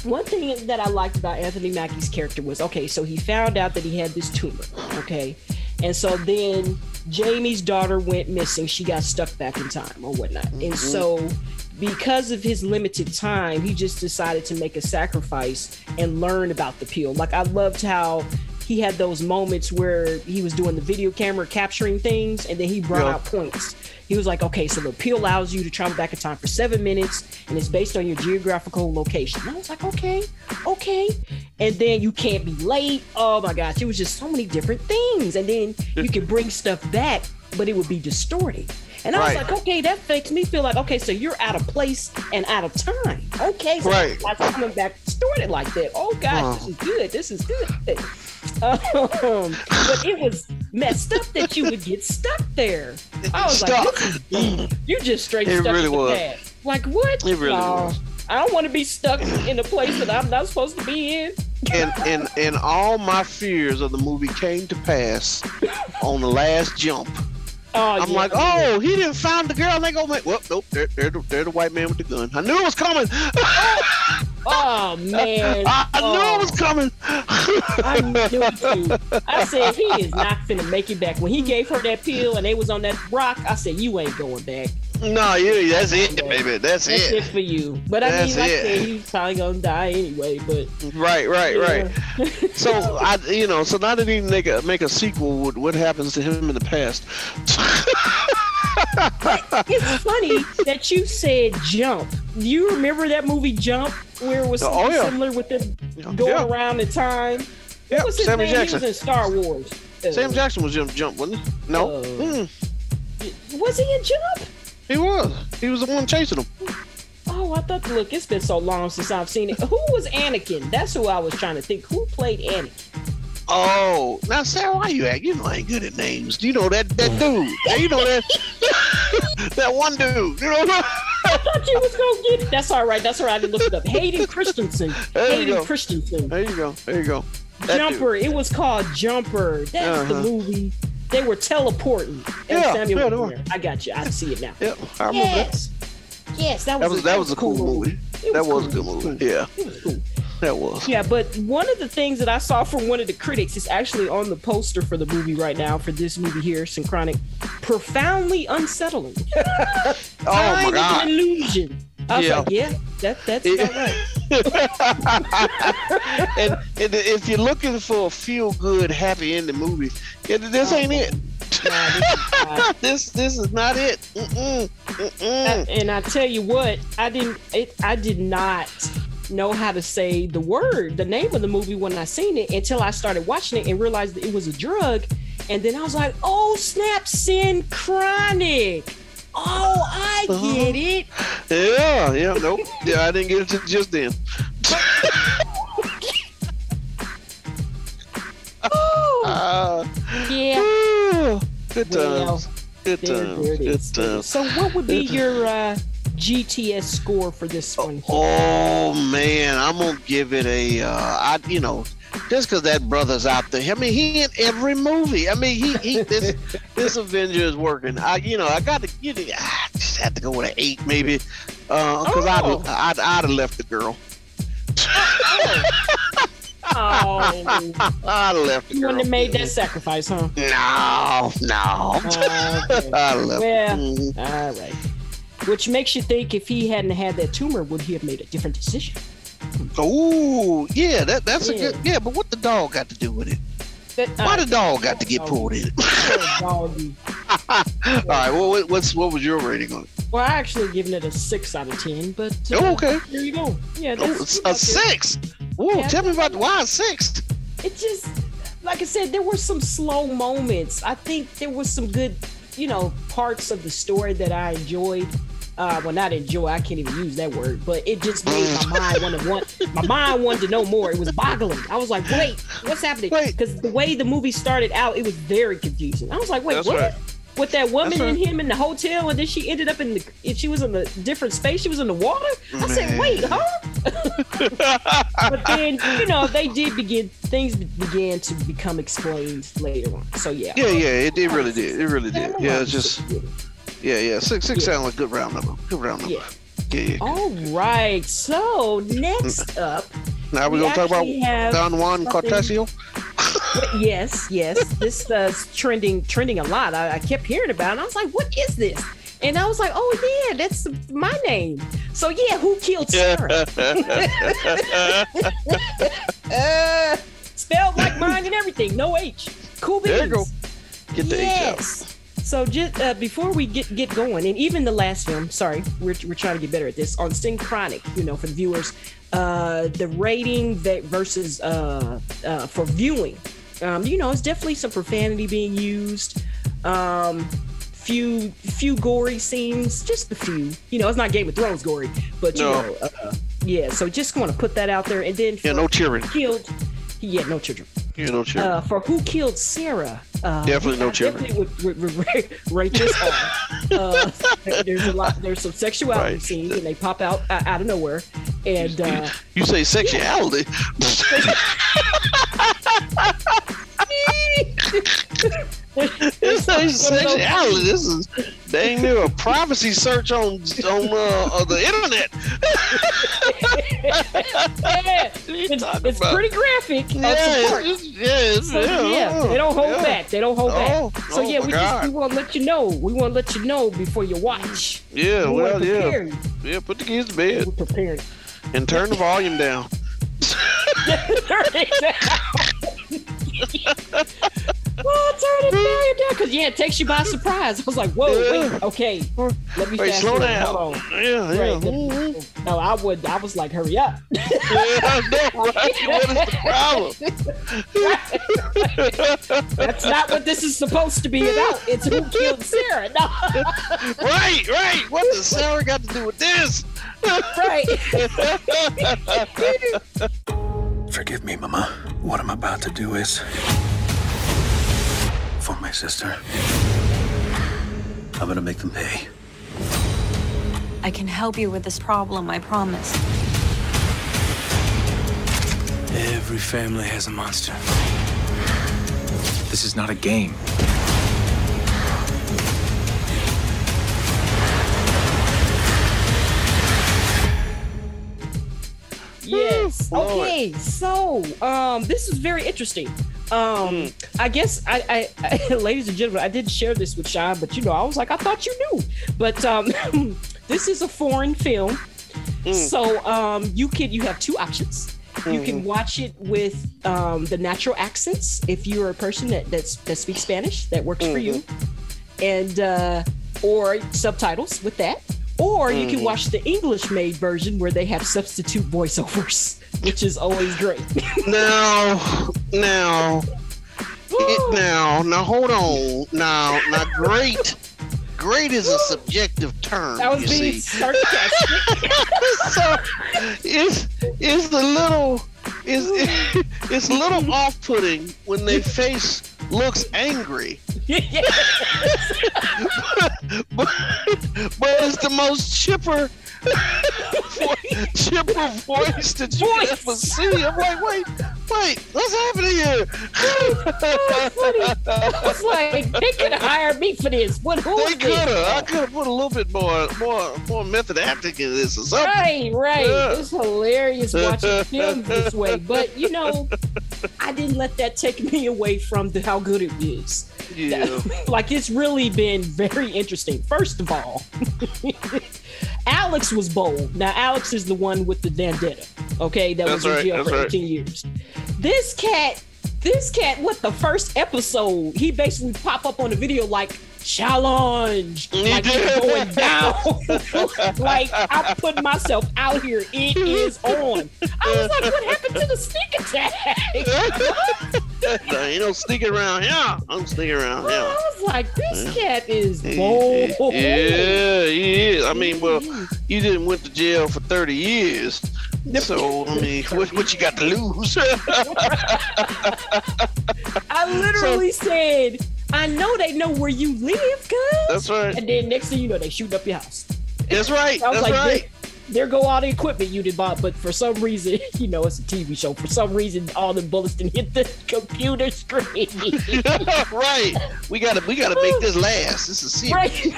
one thing that I liked about Anthony Mackie's character was okay, so he found out that he had this tumor, okay, and so then Jamie's daughter went missing. She got stuck back in time or whatnot, and so because of his limited time, he just decided to make a sacrifice and learn about the pill. Like I loved how he had those moments where he was doing the video camera capturing things and then he brought Yeah. out points. He was like, okay, so the pill allows you to travel back in time for seven minutes and it's based on your geographical location. And I was like, okay, okay. And then you can't be late. Oh my gosh, it was just so many different things. And then you could bring stuff back, but it would be distorted. And I was like, okay, that makes me feel like, okay, so you're out of place and out of time. Okay, so Right. that's coming back distorted like that. Oh gosh, this is good. This is good. Um, but it was messed up that you would get stuck there. I was like, this is deep. You just straight It stuck really in the was. past. Like what? It really No. was. I don't want to be stuck in a place that I'm not supposed to be in. and and and all my fears of the movie came to pass on the last jump. Oh, I'm yeah, like, oh, he didn't find the girl. They go, well, nope, they're, they're, they're the white man with the gun. I knew it was coming. [laughs] oh man, I, I knew Oh. it was coming. I knew it too. I said he is not finna make it back. When he gave her that pill and they was on that rock, I said you ain't going back. no, yeah, that's it, baby. That's, That's it. it. for you. But I That's mean, like I said, he's probably gonna die anyway. But Right, right, right. [laughs] So I, you know, so now that he make a make a sequel with what happens to him in the past. [laughs] it's funny that you said jump. Do you remember that movie Jump, where it was Oh, yeah. similar with them Yeah. going around in time? Yeah, What was his Samuel name? He Jackson. was in Star Wars. Uh, Sam Jackson was Jump Jump, wasn't he? No, Uh, Mm, Was he in Jump? he was. He was the one chasing him. Oh, I thought. Look, it's been so long since I've seen it. Who was Anakin? That's who I was trying to think. Who played Anakin? Oh, now Sarah, why you act? You know I ain't good at names. Do you know that that dude. You know that [laughs] that one dude. You know. I thought you was gonna get it. That's all right. That's all right. I didn't look it up. Hayden Christensen. There Hayden go. Christensen. There you go. There you go. That Jumper. It was called Jumper. That's the Uh-huh. movie. They were teleporting. And Yeah, Samuel yeah, they were. I got you. I see it now. Yep. Yeah, I remember Yes. Yes, that that. was, That was that was a cool movie. It That was a cool. good It was movie. cool. Yeah, It was cool. That was. Yeah, but one of the things that I saw from one of the critics is actually on the poster for the movie right now for this movie here, Synchronic. Profoundly unsettling. [laughs] Oh my is an god. illusion. I was Yeah. like, yeah, that that's It- about right. [laughs] and, and if you're looking for a feel good, happy ending movie, this ain't it. Oh, nah, this is not. [laughs] this this is not it. Mm-mm. Mm-mm. And I tell you what, I didn't. It, I did not know how to say the word, the name of the movie when I seen it until I started watching it and realized that it was a drug. And then I was like, "Oh snap, sin chronic. Oh, I Uh-huh. get it." Yeah, yeah, nope. Yeah, I didn't get it just then. Oh, Uh, [laughs] yeah. good Well, times. Good times. Good times. So, what would be your uh, GTS score for this one? Oh man, I'm gonna give it a. Uh, I you know, just because that brother's out there. I mean, he in every movie. I mean, he he this [laughs] this Avenger is working. I you know I got to you know, I just had to go with an eight maybe, because Oh. I'd, I'd I'd have left the girl. Oh, [laughs] I'd have left the girl. you wouldn't have made that sacrifice, huh? No, no. Uh, okay. [laughs] I'd left. Well. All right. Which makes you think if he hadn't had that tumor, would he have made a different decision? Oh, yeah, that that's a good. Yeah, but what the dog got to do with it? That, Why uh, the dog got to get pulled in? [laughs] doggy. [laughs] All right, well, what- what's what was your rating on it? Well, I actually given it a six out of ten, but uh, Oh, okay. there you go. Yeah, Oh, that's it's about a six. Ooh, Yeah, tell me about why a six. It just, like I said, there were some slow moments. I think there was some good, you know, parts of the story that I enjoyed. Uh, well, not enjoy. I can't even use that word, but it just made my mind want to want. My mind wanted to know more. It was boggling. I was like, wait, what's happening? Because the way the movie started out, it was very confusing. I was like, wait, That's what? right. With that woman That's and right. him in the hotel, and then she ended up in the. If she was in the different space, she was in the water. I said, wait, huh? [laughs] but then you know they did begin things began to become explained later on so yeah Yeah, yeah, it, it really did. It really did. Yeah, it's just yeah yeah, yeah. Six, six Yeah. sounds like a good round number. Good round number. yeah gig. All right. So next [laughs] up, now we're we gonna talk about Don Juan something- Cortesio. yes, yes, this uh, trending trending a lot. I, I kept hearing about it. And I was like, what is this? And I was like, oh yeah, that's my name. So yeah, who killed Sarah? [laughs] [laughs] uh, spelled like mine and everything. No H. Cool beans. There you go. Get the H out. So just uh, before we get get going, and even the last film, sorry, we're, we're trying to get better at this on Synchronic. You know, for the viewers, uh, the rating that versus uh, uh, for viewing, um, you know, it's definitely some profanity being used. Um, few few gory scenes, just a few. You know, it's not Game of Thrones gory, but you No. know, uh, yeah. So just want to put that out there, and then Yeah, no cheering. killed. Yeah, no children. Yeah, no children. Uh, for who killed Sarah? Uh, Definitely no I children. Definitely would, would, [laughs] would rate- this R. Uh, [laughs] there's a lot. There's some sexuality Right. scenes, and they pop out uh, out of nowhere. And uh, [laughs] you say sexuality. You say sexuality. This is dang near a privacy search on on uh, uh, the internet. [laughs] yeah, it's, it's pretty graphic. Yeah, it's, it's- yeah, it's, So, yeah, yeah, oh, they don't hold yeah. back. They don't hold Oh, back. So oh yeah, we just we want to let you know. We want to let you know before you watch. Yeah, we well, yeah, you. yeah. Put the kids to bed We're prepared. and turn the volume down. [laughs] Oh, down, down, yeah, it takes you by surprise. I was like, whoa, Yeah. wait, okay, let me Wait, fast slow forward. down. Hold on. Yeah, yeah. Right. Mhm. No, I would. I was like, hurry up. yeah, I know, [laughs] right? What is the problem? That's not what this is supposed to be about. It's who killed Sarah. No, [laughs] right, right. What does Sarah got to do with this? right. [laughs] Forgive me, Mama. What I'm about to do is for my sister. I'm gonna make them pay. I can help you with this problem, I promise. Every family has a monster. This is not a game. Yes. Okay. So, um, this is very interesting. Um, I guess I, I, I, [laughs] ladies and gentlemen, I didn't share this with Sean, but you know, I was like, I thought you knew. But um, [laughs] this is a foreign film, so um, you can you have two options. You can watch it with um, the natural accents if you're a person that that's, that speaks Spanish that works for you, and uh, or subtitles with that, or you can mm. watch the English made version where they have substitute voiceovers, which is always great. [laughs] Now, now, it, now, now, hold on. Now, now, great, great is a subjective term. That was being see. sarcastic. [laughs] so it's it's a little [laughs] it's it's a little off-putting when their face looks angry, [laughs] [laughs] but but it's the most chipper chipper voice that you can ever see. I'm like, wait, wait, what's happening here? I was like, they could have hired me for this. What? Who They could have. I could have put a little bit more, more, more method acting in this or something. Right, right. Yeah. It's hilarious watching films this way, but you know, I didn't let that take me away from the how good it is. Yeah. [laughs] like it's really been very interesting. First of all, [laughs] Alex was bold. Now Alex is the one with the vendetta. Okay, that That's was in right, jail for right. 18 years. This cat, this cat, what the first episode, he basically pop up on the video like challenge, He like did. it's going down. [laughs] [laughs] like I put myself out here. It is on. I was like, what happened to the sneak attack? [laughs] [laughs] Ain't no sneaking around here. I'm sneaking around I here. was like, this cat is bold. Yeah, he is. I mean, well, you didn't went to jail for 30 years. So, I mean, what, what you got to lose? [laughs] I literally said, I know they know where you live, cuz. That's right. And then next thing you know, they shoot up your house. That's right. I was That's like, right. There go all the equipment you did bought, but for some reason, [laughs] you know, it's a TV show. For some reason, all the bullets didn't hit the [laughs] computer screen. [laughs] right. We gotta we gotta make this last. This is serious. Right.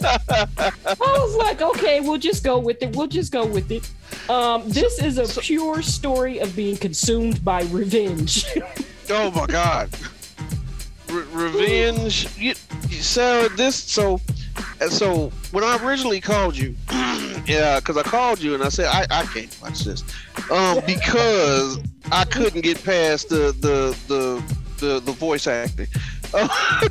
I was like, okay, we'll just go with it. We'll just go with it. Um, this is a pure story of being consumed by revenge. oh my god. Re- revenge. You, so this so so when I originally called you, [clears throat] yeah, because I called you and I said I, I can't watch this, um, [laughs] because I couldn't get past the the the the, the voice acting. [laughs] I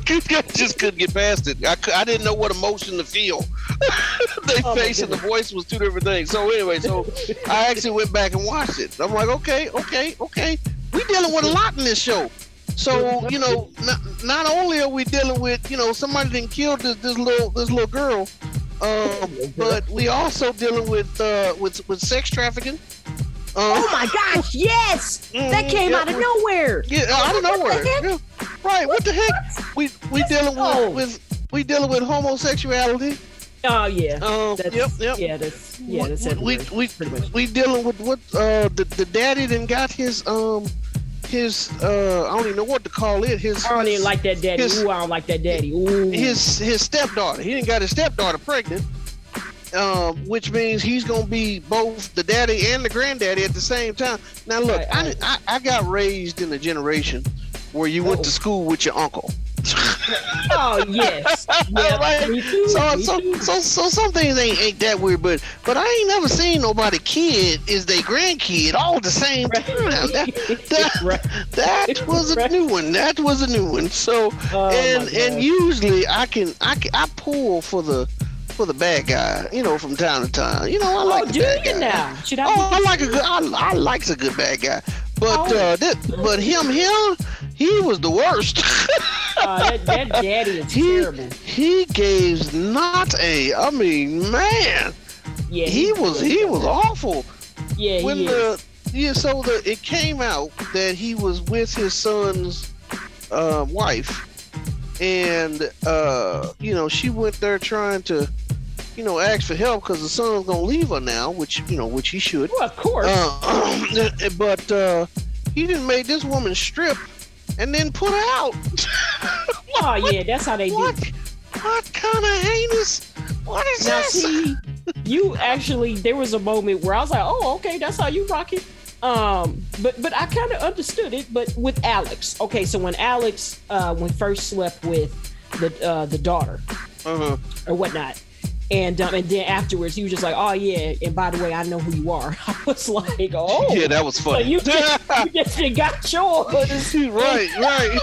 just couldn't get past it. I, I didn't know what emotion to feel. [laughs] they Oh, face and the voice was two different things. So anyway, so I actually went back and watched it. I'm like, okay, okay, okay. We dealing with a lot in this show. So you know, not, not only are we dealing with you know somebody that killed this, this little this little girl, um, but we also dealing with uh, with with sex trafficking. Um, oh my gosh, yes! That Mhm, came yeah, out of nowhere. Yeah, out of What nowhere. Yeah. Right. What the heck? We we dealing with, with we dealing with homosexuality. Oh yeah. Um, That's, yep, yep. Yeah, that's yeah, that's we everywhere, we we dealing with what uh the, the daddy then got his um his uh I don't even know what to call it his I don't even like that daddy. his- Ooh, I don't like that daddy. Ooh. his his stepdaughter. He didn't got his stepdaughter pregnant, um, which means he's gonna be both the daddy and the granddaddy at the same time. Now look, Right, I. I I got raised in a generation where you went Uh-oh. to school with your uncle. [laughs] Oh yes. [laughs] Yeah, Right? me too. So, me so, too. so, so some things ain't, ain't that weird, but but I ain't never seen nobody kid is their grandkid all the same time. That, [laughs] that, Right. that was a Right. new one. That was a new one. So Oh, and and usually I can I can, I pull for the for the bad guy, you know, from time to time. You know, I oh, like oh, the do bad you guy. now? Should I? Oh, I like a good. I, I likes a good bad guy, but Oh. uh, that, but him, him, he was the worst. [laughs] Uh, that, that daddy is He- terrible. he gave not a. I mean, man, Yeah, he was he was awful. Yeah, when he the yeah, so the it came out that he was with his son's uh, wife, and uh, you know she went there trying to, you know, ask for help because the son's gonna leave her now, which you know which he should. Well, of course. Uh, [clears throat] but uh, he didn't make this woman strip and then put her out. [laughs] oh yeah, that's how they do. what? What kind of heinous? What is Now this? see, [laughs] you actually there was a moment where I was like, oh okay, that's how you rock it. Um, but but I kind of understood it. But with Alex, okay, so when Alex uh when first slept with the uh the daughter uh-huh. or whatnot. And um, and then afterwards, he was just like, "Oh yeah, and by the way, I know who you are." [laughs] I was like, "Oh, Yeah, that was so funny. you just, [laughs] you just got yours." [laughs] right, right.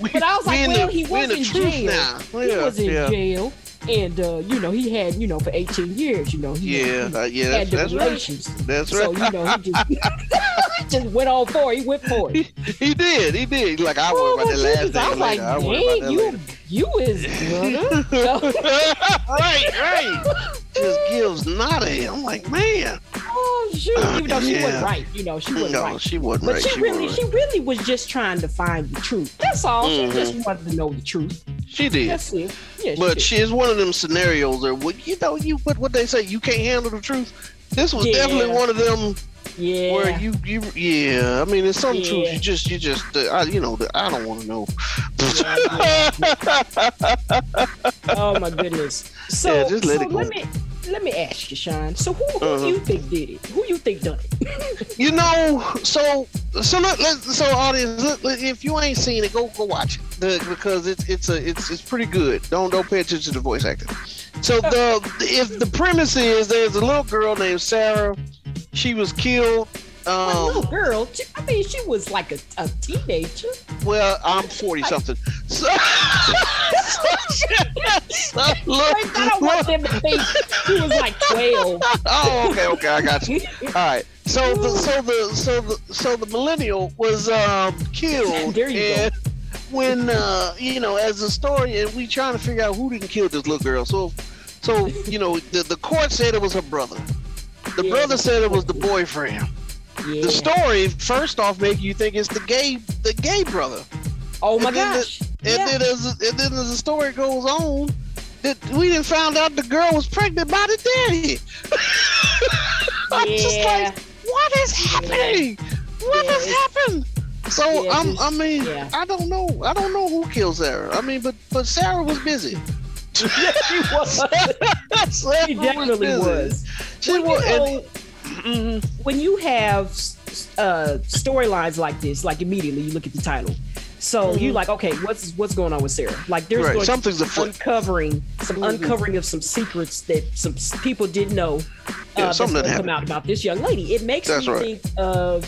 we, But I was like, well, the- he was in the in truth jail. now. he Yeah, was in yeah. jail, and uh, you know, he had, you know, for 18 years, you know, he, Yeah, he uh, yeah, had that's, that's right. That's So right. you know, he just, [laughs] [laughs] he just went for it. He went for it. he did, he did. Like I Oh, worry about that last day I was like. I worry about dang, you, later. you is brother. [laughs] right, right. Just gives not a. I'm like, man. Oh shoot! Even though she Yeah. wasn't right, you know, she wasn't No, right. she wasn't But right. she, She really, she really was just trying to find the truth. That's all. Mhm. She just wanted to know the truth. She did. That's it. Yeah, but did. she is one of them scenarios where you know you what what they say you can't handle the truth. This was Yeah. definitely one of them yeah. where you you yeah. I mean, it's some truth you just you just uh, I, you know I don't want to know. [laughs] oh my goodness. So, Yeah, just let so it go. let me let me ask you, Sean. So who, who Uh-huh. do you think did it? Who you think done it? [laughs] You know, so so let, let so audience, let, let- if you ain't seen it, go go watch it the, because it's it's a it's it's pretty good. Don't don't pay attention to the voice acting. So the if the premise is there's a little girl named Sarah, she was killed. Um, little girl. she- I mean, she was like a, a teenager. well, I'm forty something. So, [laughs] [laughs] so, look, I don't want them to think she was like twelve. [laughs] oh, okay, okay, I got you. All right. So the so the so the so the millennial was um killed. There you go. When uh you know, as a story, and we trying to figure out who didn't kill this little girl. So so you know, the the court said it was her brother. The Yeah, brother said it was the boyfriend. Yeah. The story first off make you think it's the gay the gay brother. oh my and then the- gosh. And Yeah. then as and then as the story goes on, that we didn't find out the girl was pregnant by the daddy. [laughs] I'm just like, what is happening? What Yeah, has happened? So Yeah, I'm, I mean, yeah. I don't know. I don't know who killed Sarah. I mean, but but Sarah was busy. [laughs] [laughs] she was. Sarah She definitely was. She Well, was. You and- know, Mhm. when you have uh, storylines like this, like immediately you look at the title. So you're like, okay, what's what's going on with Sarah? Like, there's Mm-hmm. Right, going something's to be uncovering some Mhm. uncovering of some secrets that some people didn't know. Uh, Yeah, that's something that come out about this young lady. It makes That's me right. think of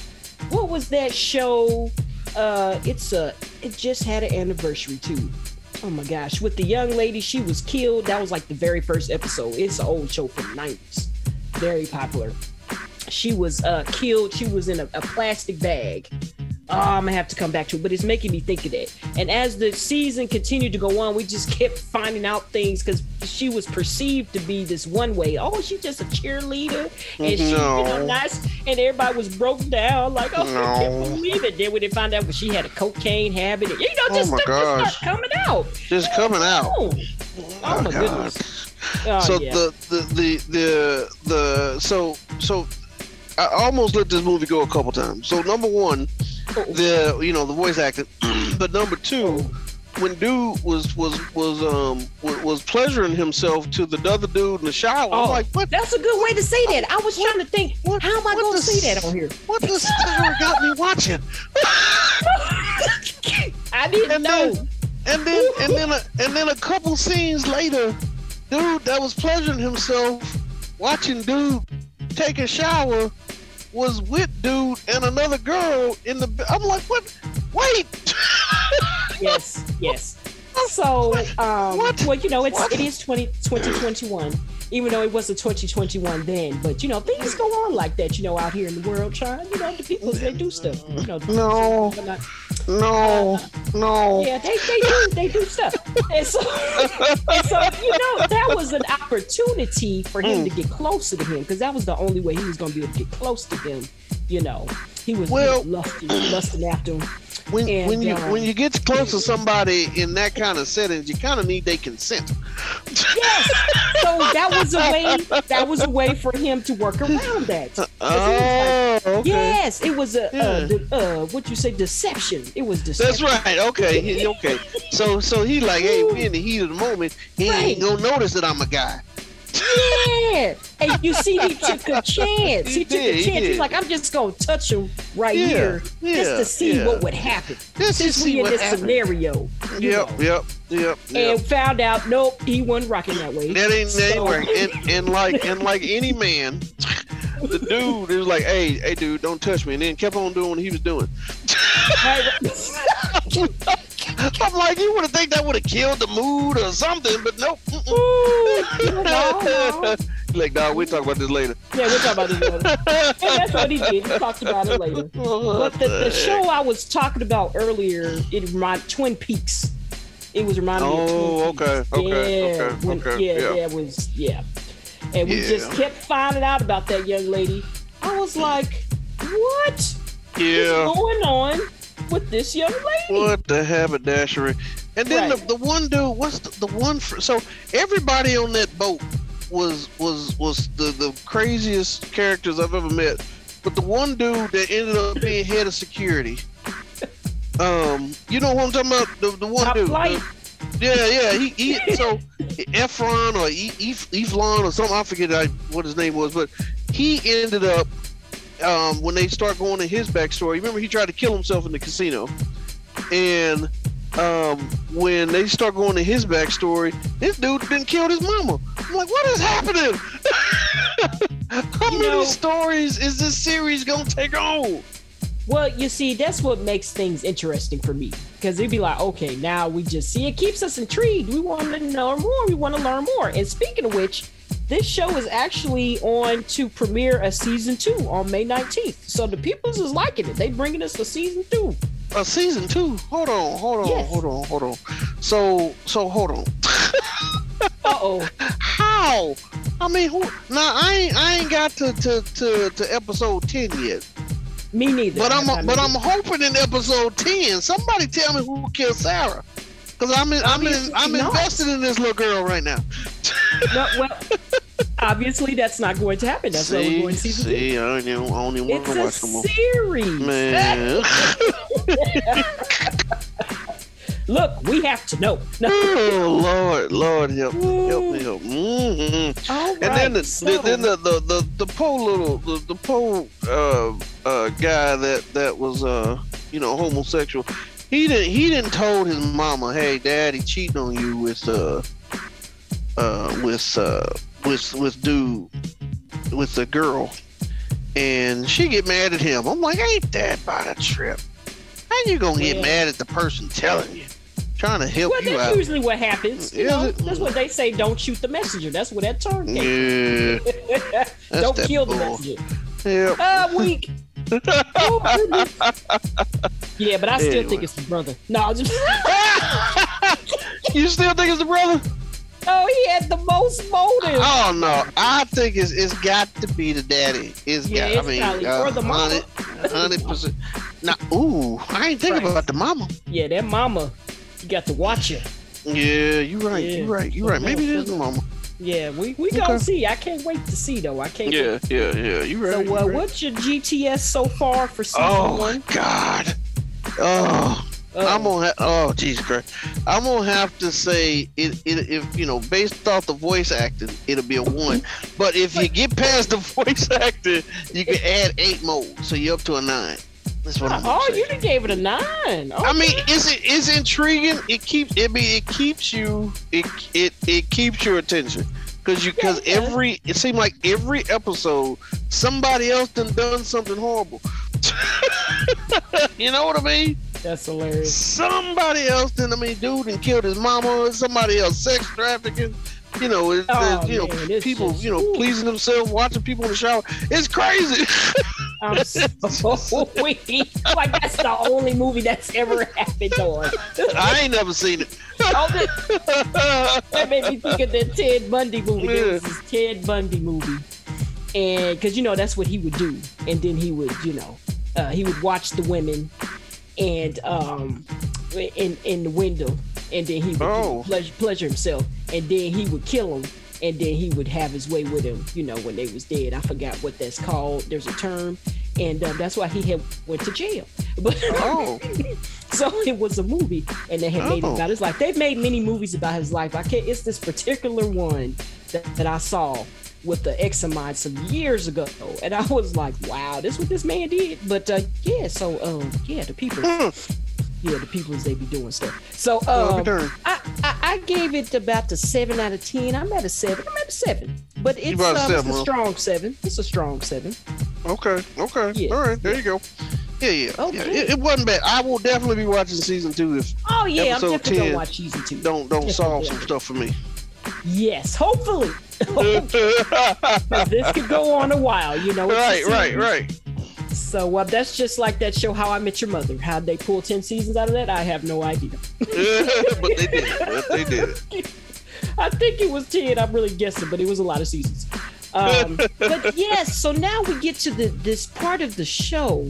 what was that show? Uh, it's a it just had an anniversary too. Oh my gosh, with the young lady, she was killed. That was like the very first episode. It's an old show from the 90s. Very popular. She was uh killed. She was in a, a plastic bag. Oh, I'm gonna have to come back to it, but it's making me think of that. And as the season continued to go on, we just kept finding out things because she was perceived to be this one way. Oh, she's just a cheerleader, and she, you know, nice. And everybody was broken down, like, oh, I can't believe it. Then we didn't find out that she had a cocaine habit. You know, Oh just stuff just coming out. just coming out. Oh, oh my God. goodness. Oh, so yeah. the, the the the the so so I almost let this movie go a couple times. So number one, the you know the voice acting, [clears throat] but number two, when dude was was was um was, was pleasuring himself to the other dude in the shower, I'm Oh, like what That's a good way to say that. I was trying to think, what- how am I going to the say that on here? what the Sarah got me watching, [laughs] I didn't and know. then and then and then a, and then a couple scenes later, dude that was pleasuring himself watching dude take a shower was with dude and another girl in the. I'm like, what? Wait. [laughs] yes, yes. So, um, What? well, you know, it's What? it is 20, 2021, even though it wasn't 2021 then. But you know, things go on like that. You know, out here in the world, trying. You know, the people they do stuff. You know, No. No, no. yeah, they, they do they do stuff. And so, and so, you know, that was an opportunity for him Mm. to get closer to him because that was the only way he was going to be able to get close to him. You know, he was, Well- lusting, lusting after him. When And, when you uh, when you get close to somebody in that kind of settings, you kind of need their consent. Yes. So that was a way. That was a way for him to work around that. was like, Oh, okay. Yes, it was a Yeah. uh, de- uh, what you say deception. It was deception. That's right. Okay. Okay. So so he like, hey, we in the heat of the moment. He ain't gonna notice that I'm a guy. [laughs] Yeah. And you see, he took a [laughs] chance. He, He took did, a he chance. did. He's like, I'm just gonna touch him right Yeah, here, just to see yeah. what would happen. Just to Since see we in this happened. scenario. Yep. know. Yep. Yep. And found out, nope, he wasn't rocking that way. That ain't So- work. [laughs] And, and like and like any man, the dude is like, hey, hey, dude, don't touch me, and then kept on doing what he was doing. I'm like, you would have think that would have killed the mood or something, but nope. Ooh, no, no. [laughs] like, dog, we'll talk about this later. Yeah, we'll talk about this later. And that's what he did. He talked about it later. But the, the show I was talking about earlier, it reminded Twin Peaks. It was reminding me of Oh, Twin okay, Peaks. okay, yeah, okay, when- okay, yeah, yeah. yeah, it was yeah. And we just kept finding out about that young lady. I was like, what is Yeah. going on with this young lady? What the haberdashery? And then Right. the, the one dude, what's the, the one? For, so everybody on that boat was was was the the craziest characters I've ever met. But the one dude that ended up being head of security, um, you know what I'm talking about? The, the one Top dude. flight. yeah, yeah. He, he so Efron or E- Ef- Eflon or something. I forget what his name was, but he ended up um, when they start going to his backstory. Remember, he tried to kill himself in the casino, and um, when they start going to his backstory, this dude then killed his mama. I'm like, what is happening? [laughs] How You many know- stories is this series gonna take on? Well, you see, that's what makes things interesting for me because it'd be like, okay, now we just see it keeps us intrigued. We want to know more. We want to learn more. And speaking of which, this show is actually on to premiere a season two on May 19th. So the peoples is liking it. They bringing us a season two. A season two. Hold on, hold on, Yes. hold on, hold on. So, so hold on. [laughs] Uh oh. How? I mean, who? Now I ain't, I ain't got to to, to, to episode ten yet. Me neither. But I'm I but I'm hoping in episode ten, somebody tell me who killed Sarah. Because I'm in, I'm in, I'm not. invested in this little girl right now. No, well, obviously that's not going to happen. That's why we're going to season two. see, I don't even, I don't even want It's to a watch no more. series. Man, [laughs] Look, we have to know. No. oh Lord, Lord, help, me, help me, help. hmm All And then the, right, the then the the the, the poor little the, the poor uh, uh, guy that that was uh you know homosexual. He didn't he didn't told his mama, hey, daddy cheating on you with uh uh with uh with with dude with the girl, and she get mad at him. I'm like, ain't that about a trip? How you gonna get Yeah. mad at the person telling you, trying to help Well, you that's out? usually what happens. You know, that's what they say. Don't shoot the messenger. That's where that term came. Yeah, [laughs] from. don't that kill the messenger. yeah. Ah, weak. Oh, yeah, but I still Anyway. think it's the brother. No, I'm just. [laughs] you still think it's the brother? oh, he had the most motive. Oh no, I think it's it's got to be the daddy. It's Yeah, got. it's I mean, uh, or the mama. hundred percent. Now, ooh, I ain't thinking Right. about the mama. Yeah, that mama, you got to watch her. Yeah, you're right. Yeah. You right. You're right. Maybe it is the mama. Yeah, we we Okay. gonna see. I can't wait to see though. I can't. Yeah, Wait. yeah, yeah. You right. So, you uh, right. what's your GTS so far for season Oh one? God. Oh. Uh, I'm gonna ha- oh Jesus Christ! I'm gonna have to say it, it if you know based off the voice acting, it'll be a one. But if you get past the [laughs] voice acting, you can add eight more, so you're up to a nine. That's what I'm Oh, you done gave it a nine. I mean, is it is intriguing? It keeps. I mean, it keeps you. It it it keeps your attention because you because Yeah, yeah. every it seemed like every episode somebody else done done something horrible. [laughs] you know what I mean? That's hilarious. Somebody else done. I mean, dude and killed his mama. Somebody else sex trafficking. You know, it, Oh, it- you know, man, it's people, just- you know, pleasing themselves, watching people in the shower. It's crazy. I'm so [laughs] weak. Like that's the only movie that's ever happened on. I ain't never seen it. Oh, that, [laughs] that made me think of the Ted Bundy movie. Was this Ted Bundy movie, and because you know that's what he would do, and then he would, you know, uh, he would watch the women, and um, in in the window, and then he would Oh. pleasure, pleasure himself, and then he would kill them, and then he would have his way with them. You know, when they was dead, I forgot what that's called. There's a term, and um, that's why he had went to jail. [laughs] But Oh. [laughs] so it was a movie, and they had made it Oh. about his life. They've made many movies about his life. I can't. It's this particular one that, that I saw with the ex of mine some years ago, and I was like, "Wow, this what this man did." But uh, yeah, so um, yeah, the people, yeah, the peoples they be doing stuff. So um. I, I I gave it about a seven out of ten. I'm at a seven. I'm at a seven, but it's, a um, seven, it's a huh? strong seven. It's a strong seven. Okay, okay. Yeah, All right, there you go. Yeah, yeah. yeah. It, it wasn't bad. I will definitely be watching season two if Oh yeah, I'm definitely gonna watch season two. don't don't Definitely solve some stuff for me. Yes, hopefully. [laughs] [laughs] this could go on a while, you know. right, right, right. So uh, that's just like that show, How I Met Your Mother. How'd they pull 10 seasons out of that? I have no idea. [laughs] but they did it. They did it. [laughs] I think it was 10. I'm really guessing, but it was a lot of seasons. Um, [laughs] but yes, so now we get to the this part of the show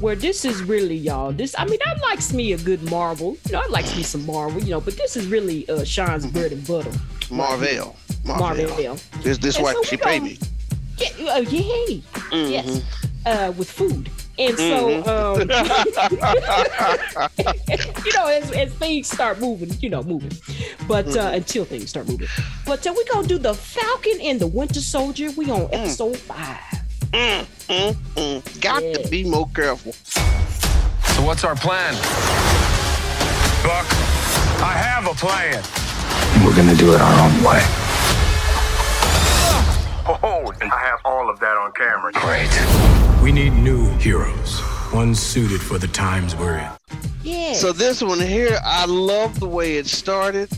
where this is really y'all. This I mean, I likes me a good Marvel. You know, I likes me some Marvel. You know, but this is really uh, Sean's bread and butter. Marvel. Marvel. Marvel. This this And why so she we pay gonna- me. Yeah, uh, yay. Mhm. Yes. Uh, with food. And so, Mm-hmm. um, [laughs] [laughs] you know, as, as things start moving, you know, moving, but uh, Mm-hmm. until things start moving. But uh, we're going to do the Falcon and the Winter Soldier. We on episode five. Mm, mm, mm. Got Yeah. to be more careful. So what's our plan? Buck, I have a plan. We're gonna do it our own way. Oh, and I have all of that on camera. Great. We need new heroes, ones suited for the times we're in. Yeah. So this one here, I love the way it started.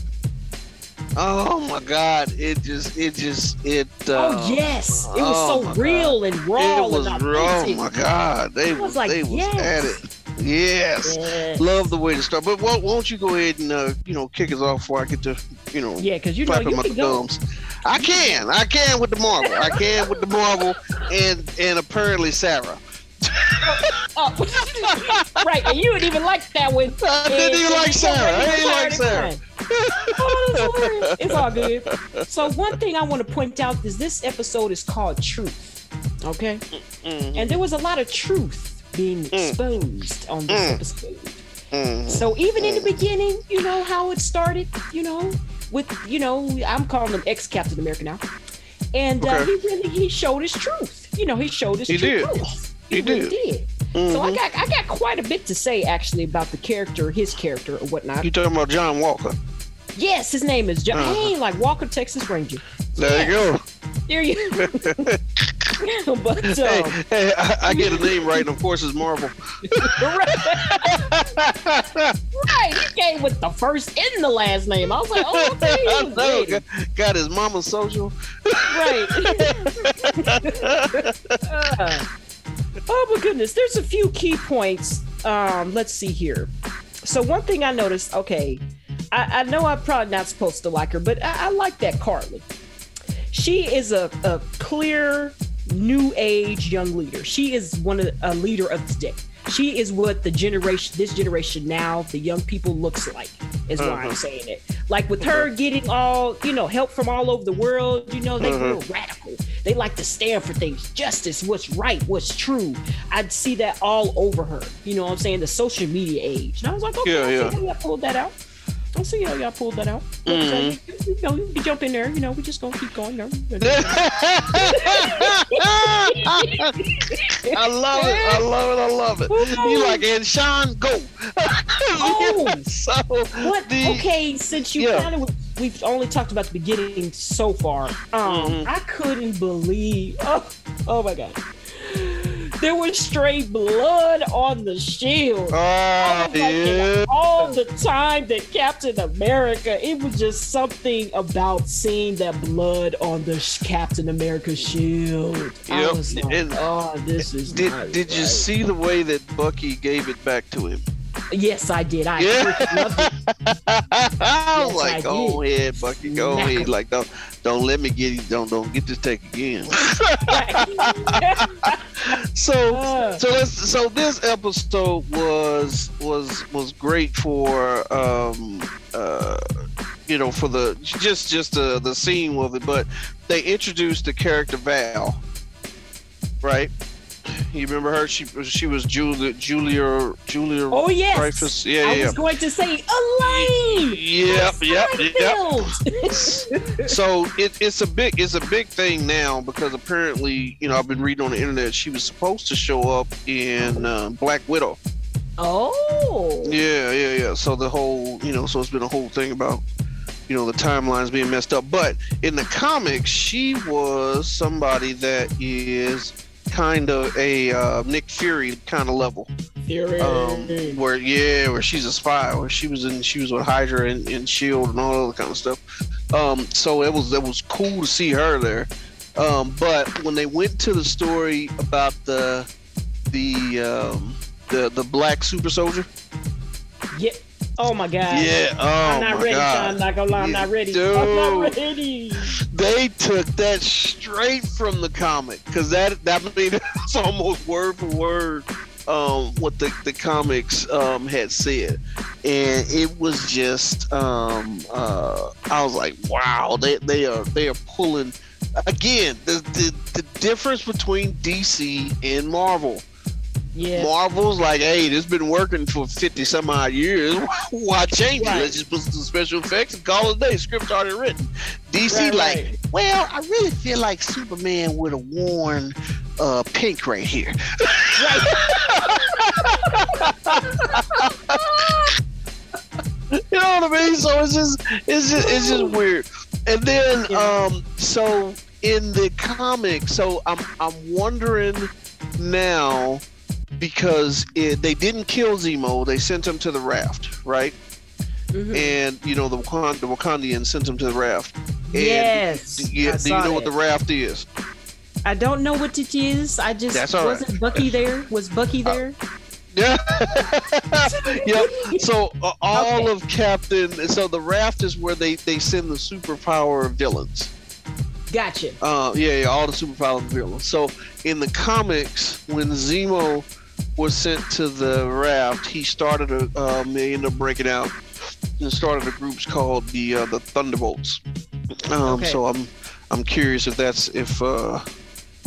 Oh my God! It just, it just, it. Uh, oh, yes. It was oh so real and raw It was and raw. Oh my God! They I was was, like, they was at it. Yes. Yes. Love the way to start. But won't, won't you go ahead and uh, you know kick us off before I get to you know Yeah, because you know, flapping you my can go. thumbs. I can, I can with the Marvel. I can with the Marvel and and apparently Sarah. Oh, [laughs] right, and you didn't even like that one. I didn't even like Sarah. I didn't like Sarah. oh, it's all good. So one thing I want to point out is this episode is called Truth. Okay, mm-hmm. and there was a lot of truth being mm. exposed on this mm. episode. Mm. So even in the beginning, you know how it started. You know, with you know I'm calling him ex Captain America now, and uh, okay. uh, he really he showed his truth. You know, he showed his he truth. Did. He, he really did. did. Mm-hmm. So I got I got quite a bit to say actually about the character, his character or whatnot. You talking about John Walker? Yes, his name is John. Uh-huh. Hey, like Walker, Texas Ranger. There you go. There you. [laughs] [laughs] [laughs] but um, hey, hey I, I, get a name right, and of course it's Marvel. right. [laughs] right, he came with the first and the last name. I was like, oh, okay, [laughs] I know. Got, got his mama's social. right. uh, oh my goodness, there's a few key points. Um, let's see here. So one thing I noticed, okay, I, I know I'm probably not supposed to like her, but I, I like that Karli She is a, a clear new age young leader. She is one of a leader of today. She is what the generation, this generation now, the young people looks like, is why uh-huh. I'm saying it. Like with her getting all, you know, help from all over the world, you know, they uh-huh. real radical. They like to stand for things, justice, what's right, what's true. I'd see that all over her. You know what I'm saying? The social media age. And I was like, okay, yeah, yeah. I pulled that out. I see how y'all pulled that out. Mm-hmm. you, know, you jump in there. You know, we just gonna keep going. There. [laughs] I love it. I love it. I love it. You like and Sean go. [laughs] oh, so what? The, okay, since you yeah. kind of we've only talked about the beginning so far. Um, mm-hmm. I couldn't believe. [laughs] Oh, oh my god there was straight blood on the shield. Oh, like, yeah. All the time that Captain America, it was just something about seeing that blood on the Captain America shield. Yep. I was like, oh, this is Did, did right. you see the way that Bucky gave it back to him? Yes, I did. I yeah. loved it. I [laughs] yes, like, I go did. ahead, Bucky, go ahead. Like, don't don't let me get you. Don't don't get this take again. [laughs] so uh. so let's so this episode was was was great for um uh you know for the just just uh, the scene with it, but they introduced the character Val, right? You remember her? She she was Julia Julia Julia. Oh yes. Dreyfus. Yeah, I yeah. was going to say Elaine. Yep, yep, yep. [laughs] [laughs] so it, it's a big it's a big thing now because apparently you know I've been reading on the internet she was supposed to show up in uh, Black Widow. Oh. Yeah, yeah, yeah. So the whole you know so it's been a whole thing about you know the timelines being messed up but in the comics she was somebody that is kind of a uh, Nick Fury kind of level. Fury. Um, where yeah, where she's a spy, where she was in, she was with Hydra and, and Shield and all that kind of stuff. Um, so it was it was cool to see her there. Um, but when they went to the story about the the um, the the black super soldier. Yeah, Oh my god. Yeah. Oh I'm not my ready, god. Sean. I'm not gonna lie. I'm not ready. Dude, I'm not ready. They took that straight from the comic because that that made it's [laughs] almost word for word um, what the the comics um, had said, and it was just um, uh, I was like, wow, they they are they are pulling again the the, the difference between DC and Marvel yeah. Marvel's like, hey, this been working for 50 some odd years. [laughs] Why change right. it? Let's just put some special effects and call it a day. Script's already written. DC, right, like, right. well, I really feel like Superman would have worn uh, pink right here. [laughs] You know what I mean? So it's just, it's just, it's just weird. And then, um, so in the comic, so I'm, I'm wondering now because it, they didn't kill Zemo. They sent him to the raft, right? Mm-hmm. And you know the Wakand- the Wakandians sent him to the raft. And yes. Do, you, do you know what the raft is? I don't know what it is. I just That's wasn't right. Bucky there. Was Bucky uh, there? Uh, [laughs] yeah. yep. So uh, all okay. of Captain. So the raft is where they they send the superpower villains. Gotcha. Uh, yeah, yeah, all the superpower villains. So in the comics, when Zemo was sent to the raft, he started a um, they ended up breaking out and started a groups called the uh, the Thunderbolts. Um, Okay. So I'm I'm curious if that's if uh,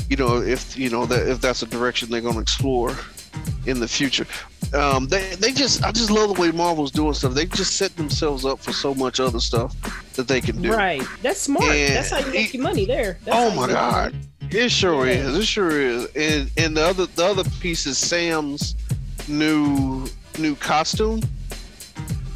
you know if you know that if that's a direction they're going to explore in the future. Um, they they just I just love the way Marvel's doing stuff. They just set themselves up for so much other stuff that they can do. Right. That's smart. And That's how you make your money there. That's oh my you make your god. It sure Yeah. is. It sure is. And and the other the other piece is Sam's new new costume.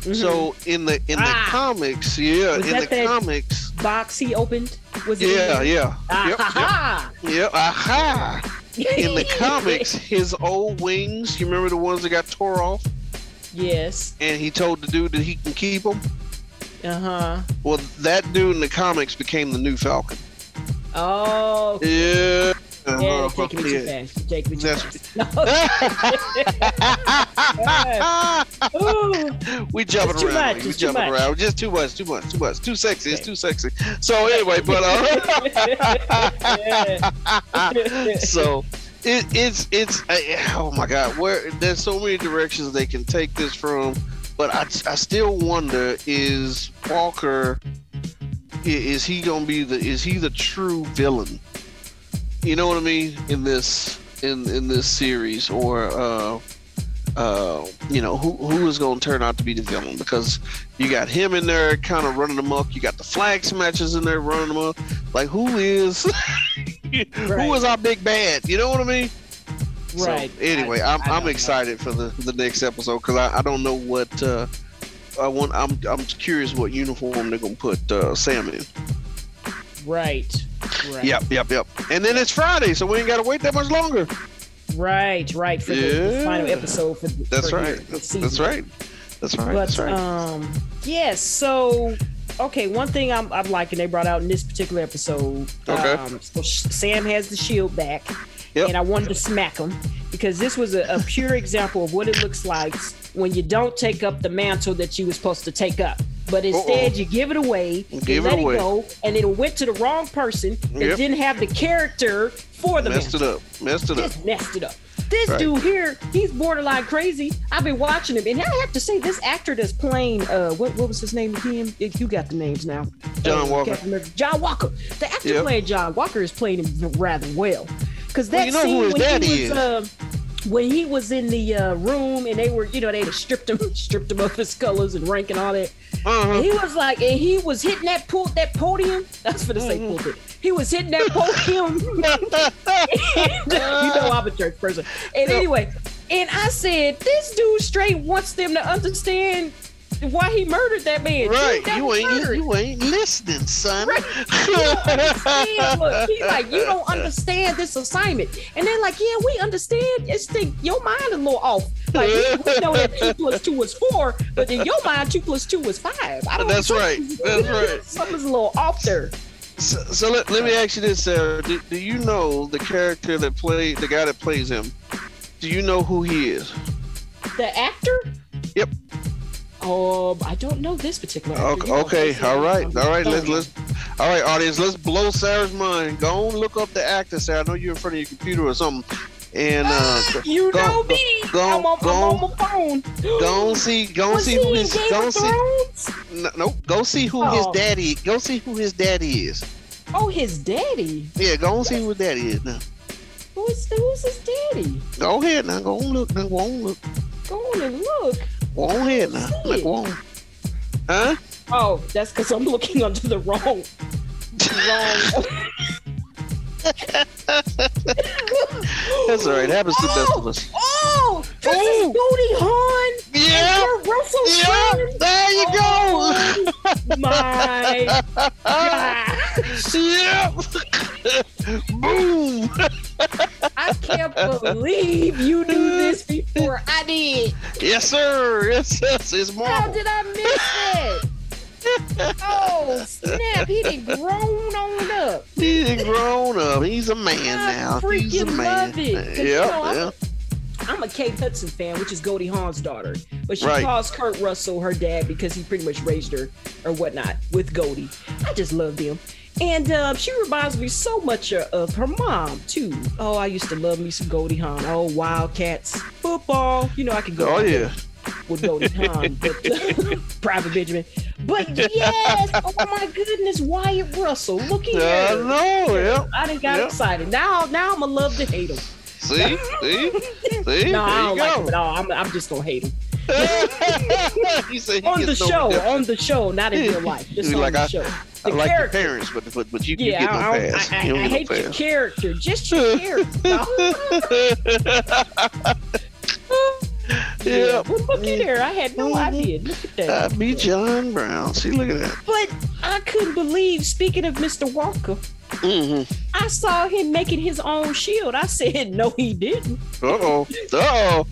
So in the in the Mm-hmm. Ah. comics, yeah, Was in the comics, Box he opened. Was it? yeah, yeah, yep, yep, yep, aha. In the [laughs] comics, his old wings, you remember the ones that got tore off, Yes. and he told the dude that he can keep them. Uh huh. Well, that dude in the comics became the new Falcon. Oh. Yeah. Yeah, you're taking [laughs] [laughs] too fast. You're taking me too fast. No. we jumping around. much, We jumping much. around. Just too much. Too much. Too much. Too sexy. It's too sexy. So anyway, but uh, [laughs] so it, it's it's uh, oh my god, where there's so many directions they can take this from, but I I still wonder is Walker is he gonna be the is he the true villain? You know what I mean in this in in this series or uh uh, you know, who who is going to turn out to be the villain? Because you got him in there, kind of running amok. You got the flag smashers in there running amok. Like, who is [laughs] who is our big bad? You know what I mean? Right. So, anyway, I- I'm I I'm don't know. excited for the the next episode because I, I don't know what uh, I want. I'm I'm curious what uniform they're gonna put uh, Sam in. Right. Right. Yep, yep, yep. And then it's Friday, so we ain't got to wait that much longer. Right. Right. For the, the final episode for the That's for right. the That's, right. That's right. But that's right. um, yes. so okay, one thing I'm, I'm liking they brought out in this particular episode. Okay. Um, so Sam has the shield back, Yep. and I wanted to smack him because this was a, a pure example of what it looks like when you don't take up the mantle that you were supposed to take up. But instead, Uh-oh. you give it away, you Give it let away. it go, and it went to the wrong person that Yep. didn't have the character for the Messed it up. Messed it up. Messed it up. This Right. dude here, he's borderline crazy. I've been watching him, and I have to say, this actor that's playing, uh, what what was his name again? You got the names now. John Uh, Walker. John Walker. The actor Yep. playing John Walker is playing him rather well. Because Well, that you know scene who his when daddy he was, is. uh, when he was in the uh, room and they were, you know, they had stripped him, [laughs] stripped him of his colors and rank and all that. Uh-huh. And he was like, and he was hitting that pool, that podium. [laughs] That's for the say Mm-hmm. pulpit. He was hitting that podium. [laughs] you know I'm a church person. And anyway, and I said, this dude straight wants them to understand why he murdered that man. Right. You ain't you ain't listening, son. You don't understand. Look, he like, you don't [laughs] understand this assignment. And they're like, yeah, we understand. It's think your mind is a little off. Like we, we know that two plus two is four, but in your mind, two plus two is five. I don't That's right. That's [laughs] right. Something's a little off there. So, so let, let me ask you this, Sarah. Do, do you know the character that played the guy that plays him? Do you know who he is? The actor? Yep. Um, I don't know this particular. Okay, okay, all right, all right. Let's let's all right, audience. Let's blow Sarah's mind. Go on, look up the actor, Sarah. I know you're in front of your computer or something. And uh, go- You go- know go- me. Go, I'm, on, go, I'm on my phone. go and see, go and see who his, go see, no, no, go see who his Oh. daddy, go see who his daddy is. Oh, his daddy. Yeah, go and see who his daddy is now. Who's who's his daddy? Go ahead now, go on look now, go on look, Go on and look. Go on ahead now, go on. Huh? Oh, that's because I'm looking under the wrong. wrong. That's all right. Happens to the best of us. Oh, oh this is Goldie Hawn. Yeah. Kurt Yeah, there you go. Oh, my [laughs] gosh. Yep. Boom. I can't believe you knew this [laughs] before I did. Yes, sir. Yes, yes. It's How did I miss that? oh, snap. He grown on up. He's grown up. He's a man I now. freaking He's a man. love it. 'Cause, you know, I'm- yeah. I'm a Kate Hudson fan, which is Goldie Hawn's daughter. But she Right. calls Kurt Russell her dad because he pretty much raised her or whatnot with Goldie. I just love them. And uh, she reminds me so much of her mom, too. Oh, I used to love me some Goldie Hawn. Oh, Wildcats. football. You know, I could go. Oh yeah. With Goldie Hawn, but [laughs] [laughs] Private Benjamin. But yes, oh my goodness, Wyatt Russell. Look at I here. know, yeah. I done got Yep. excited. Now, now I'm gonna love to hate him. See, see, [laughs] see. No, I don't like go. him at all. I'm, I'm just gonna hate him he said he [laughs] on the gets no show. On the show, not in real life. Just on like, the I- show. I The like character. your parents, but but but you, you Yeah, get no I, pass. I, I, you I hate no your pass. character. Just your character. [laughs] Yeah. Well, look at her. I had no idea. Look at that. I be John Brown. See, look at that. But I couldn't believe, speaking of Mr. Walker, Mm-hmm. I saw him making his own shield. I said, no, he didn't. Uh oh. Uh oh.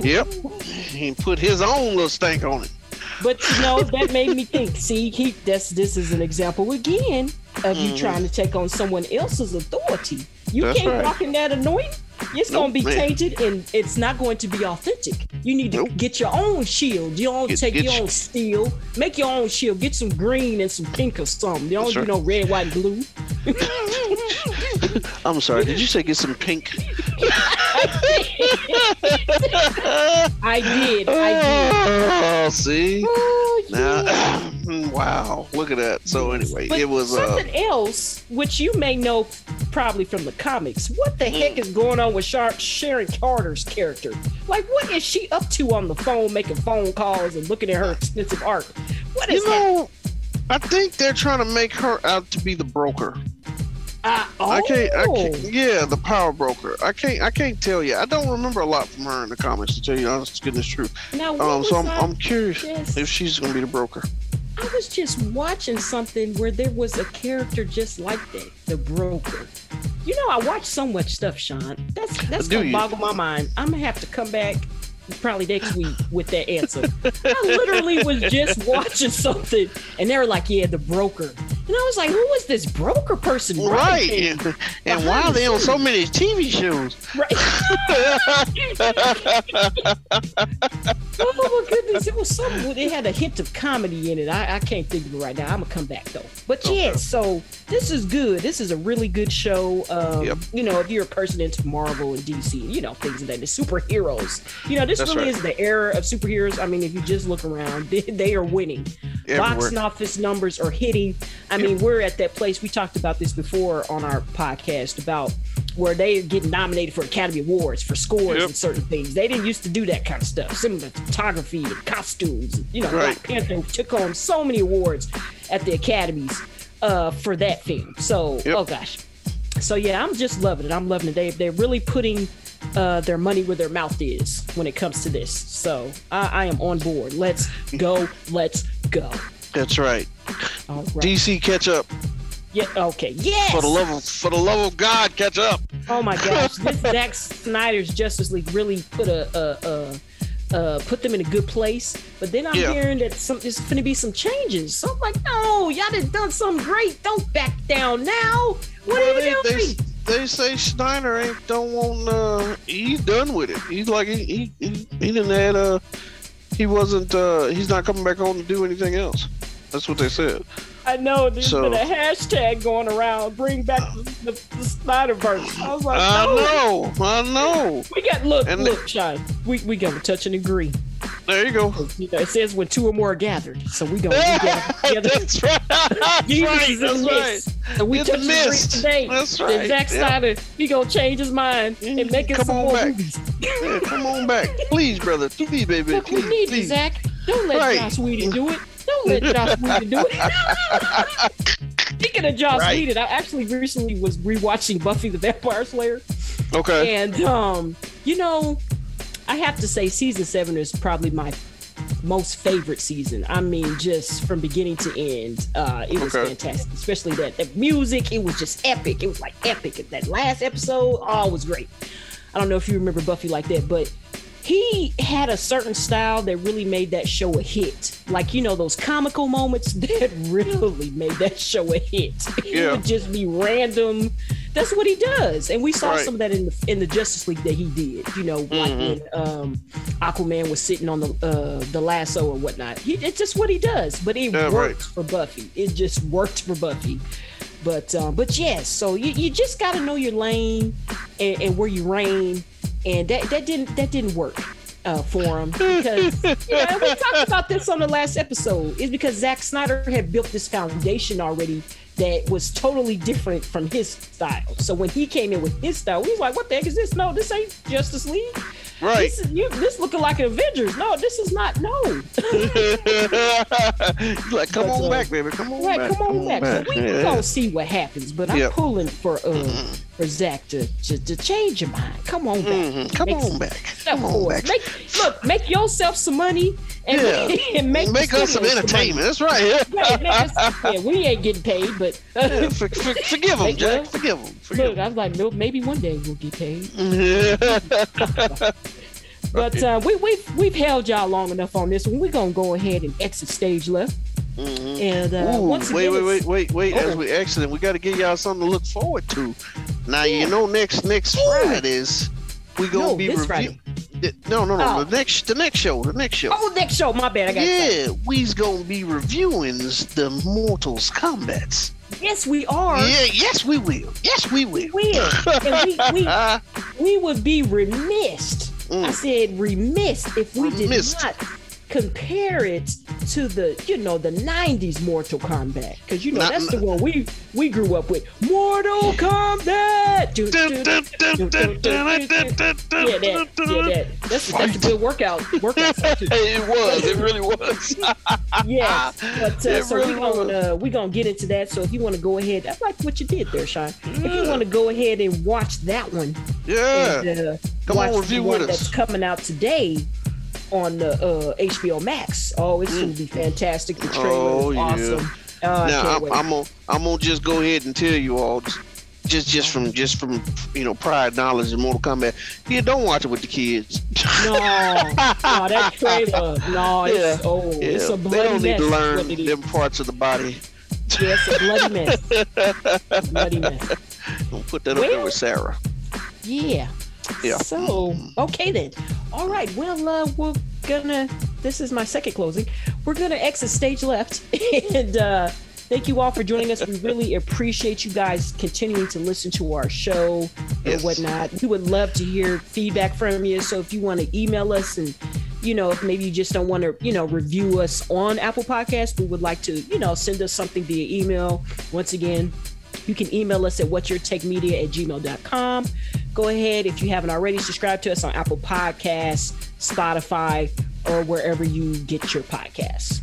Yep. He put his own little stank on it. But you know, that made me think. See, he that's this is an example again of you Mhm. trying to take on someone else's authority. You That's can't right. walk in that anointing. It's Nope, gonna be man. tainted and it's not going to be authentic. You need to Nope. get your own shield. You don't take get your own steel. Make your own shield. Get some green and some pink or something. You don't That's do right. no red, white, and blue. [laughs] I'm sorry. Did you say get some pink? [laughs] I did. I did. [laughs] Oh, see. Oh, Now, wow. Look at that. So anyway, But it was uh, something else, which you may know probably from the comics. What the Mm. heck is going on with Shar- Sharon Carter's character? Like, what is she up to on the phone, making phone calls and looking at her expensive art? What is you know, I think they're trying to make her out to be the broker. that? Uh, I can't. I oh. can't. Yeah, the power broker. I can't. I can't tell you. I don't remember a lot from her in the comics to tell you honest goodness truth. Now, Um, so I'm, I'm curious Yes. if she's gonna be the broker. I was just watching something where there was a character just like that, the broker. You know, I watch so much stuff, Sean. That's that's Do gonna you? boggle my mind. I'm gonna have to come back probably next week with that answer. [laughs] I literally was just watching something, and they were like, "Yeah, the broker," and I was like, who was this broker person?" Right. And, and why are they on so many TV shows? [laughs] Oh my goodness, it was something. It had a hint of comedy in it. I, I can't think of it right now. I'm gonna come back though. But yeah, so this is good. This is a really good show. Um, Yep. You know, if you're a person into Marvel and DC, you know things of that. The superheroes. You know, this That's really right. is the era of superheroes. I mean, if you just look around, they, [laughs] they are winning. Everywhere. Box office numbers are hitting. I mean, we're at that place. We talked about this before on our podcast about where they get nominated for Academy Awards for scores Yep. and certain things. They didn't used to do that kind of stuff. Cinematography and costumes. You know, Right. Black Panther took home so many awards at the academies uh, for that film. So, Yep. oh gosh. So yeah, I'm just loving it. I'm loving it. They they're really putting uh, their money where their mouth is when it comes to this. So I, I am on board. Let's go. Let's go. That's right. DC catch up Yeah. Okay. Yes. for the love of for the love of God catch up. Oh my gosh, [laughs] this Zack Snyder's Justice League really put a, a, a uh, put them in a good place. But then I'm Yeah. hearing that some there's going to be some changes. So I'm like, no, y'all done done something great. Don't back down now. What Well, are you they, doing? they, they say Snyder ain't don't want uh he's done with it. He's like he he he, he didn't had uh he wasn't uh he's not coming back on to do anything else. That's what they said. I know there's So- been a hashtag going around, bring back the, the, the Snyderverse. I was like, I know, I know. We got look, And- look, Shine. We we gotta touch and agree. There you go. You know, it says when two or more are gathered, so we gonna we gather [laughs] together. [laughs] That's right. That's Jesus right. That's the right. So we touch and mist. today. That's that right. Zack Yeah. Snyder, he gonna change his mind and make it Come some on more back. Yeah, come on back, please, brother. Please, baby. Look, we please, need you, please. Zack. Don't let Right. Joss Whedon do it. Don't let Joss Whedon do it. [laughs] Speaking of Joss Right. Whedon, I actually recently was rewatching Buffy the Vampire Slayer. Okay. And um, you know, I have to say season seven is probably my most favorite season. I mean, just from beginning to end, uh, it was Okay. fantastic. Especially that, that music, it was just epic. It was like epic. That last episode, oh, was great. I don't know if you remember Buffy like that, but he had a certain style that really made that show a hit. Like, you know, those comical moments [laughs] that really made that show a hit. It would just be random. That's what he does. And we saw Right. some of that in the in the Justice League that he did. You know, like when um Aquaman was sitting on the uh the lasso or whatnot. He, it's just what he does. But it Yeah, right. for Buffy. It just worked for Buffy. But um, but yes, so you, you just got to know your lane and, and where you reign and that that didn't that didn't work uh, for him because you know, we [laughs] talked about this on the last episode. Is because Zack Snyder had built this foundation already that was totally different from his style. So when he came in with his style, we was like, "What the heck is this? No, this ain't Justice League." Right. This, is, you, this looking like an Avengers. No, this is not. No. [laughs] like, come But, on uh, back, baby. Come on right, back. come on back. So we, Yeah. gonna see what happens. But I'm pulling for uh for Zack to, to to change your mind. Come on back. Mhm. Come on some back. Come on back. Make look, make yourself some money and, Yeah. [laughs] and make, Make us some entertainment. That's right. [laughs] Right, yeah, we ain't getting paid, but Yeah, for, for, forgive them, Make Jack. well. Forgive them. Forgive look, I was like, no, maybe one day we'll get paid. Them. But uh, we we've we've held y'all long enough on this one. We're gonna go ahead and exit stage left. And uh, Ooh, once wait, again, wait, it's- wait, wait, wait. As we exit, we got to give y'all something to look forward to. Now, you know, next next Fridays we gonna No, be reviewing. No, no, no. Oh. The next, the next show, the next show. Oh, next show. My bad. I got yeah, we's gonna be reviewing the Mortals Combats. Yes, we are. Yeah, yes, we will. Yes, we will. We will. And we, we, [laughs] we would be remiss. I said remiss if we Mm. Did not compare it to the, you know, the 90s Mortal Kombat. Because, you know, Not- that's the one we we grew up with. Mortal Kombat! Yeah. Yeah. That's, a good workout. Workout [laughs] it was. It really was. [laughs] yeah but uh, so really we're gonna uh, we gonna get into that. So if you want to go ahead, I like what you did there, Sean. If you want to go ahead and watch that one, Yeah. and, uh, Come on, review the one with us. that's coming out today on the uh, HBO Max. Oh, it's gonna be fantastic. The trailer. Oh, is yeah. awesome. Oh, I now I'm. I'm gonna I'm gonna just go ahead and tell you all just just from just from you know prior knowledge in Mortal Kombat. Yeah, don't watch it with the kids. no, no, that trailer. No, [laughs] it's Yeah. oh, it's Yeah, a they don't need mess. to learn what it is. them parts of the body. Yeah, it's a bloody mess. A [laughs] bloody mess. Don't put that up there with Sarah. Yeah. Yeah. So okay then. All right. Well, uh, we're gonna. This is my second closing. We're gonna exit stage left, [laughs] and uh, thank you all for joining us. We really appreciate you guys continuing to listen to our show Yes. and whatnot. We would love to hear feedback from you. So if you want to email us and you know, if maybe you just don't want to, you know, review us on Apple Podcasts, we would like to, you know, send us something via email. Once again, you can email us at whatyourtakemedia at gmail.com. Go ahead, if you haven't already, subscribe to us on Apple Podcasts, Spotify, or wherever you get your podcasts.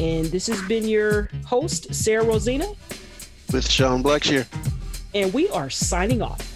And this has been your host, Sarah Rosina, With Sean Blackshear. and we are signing off.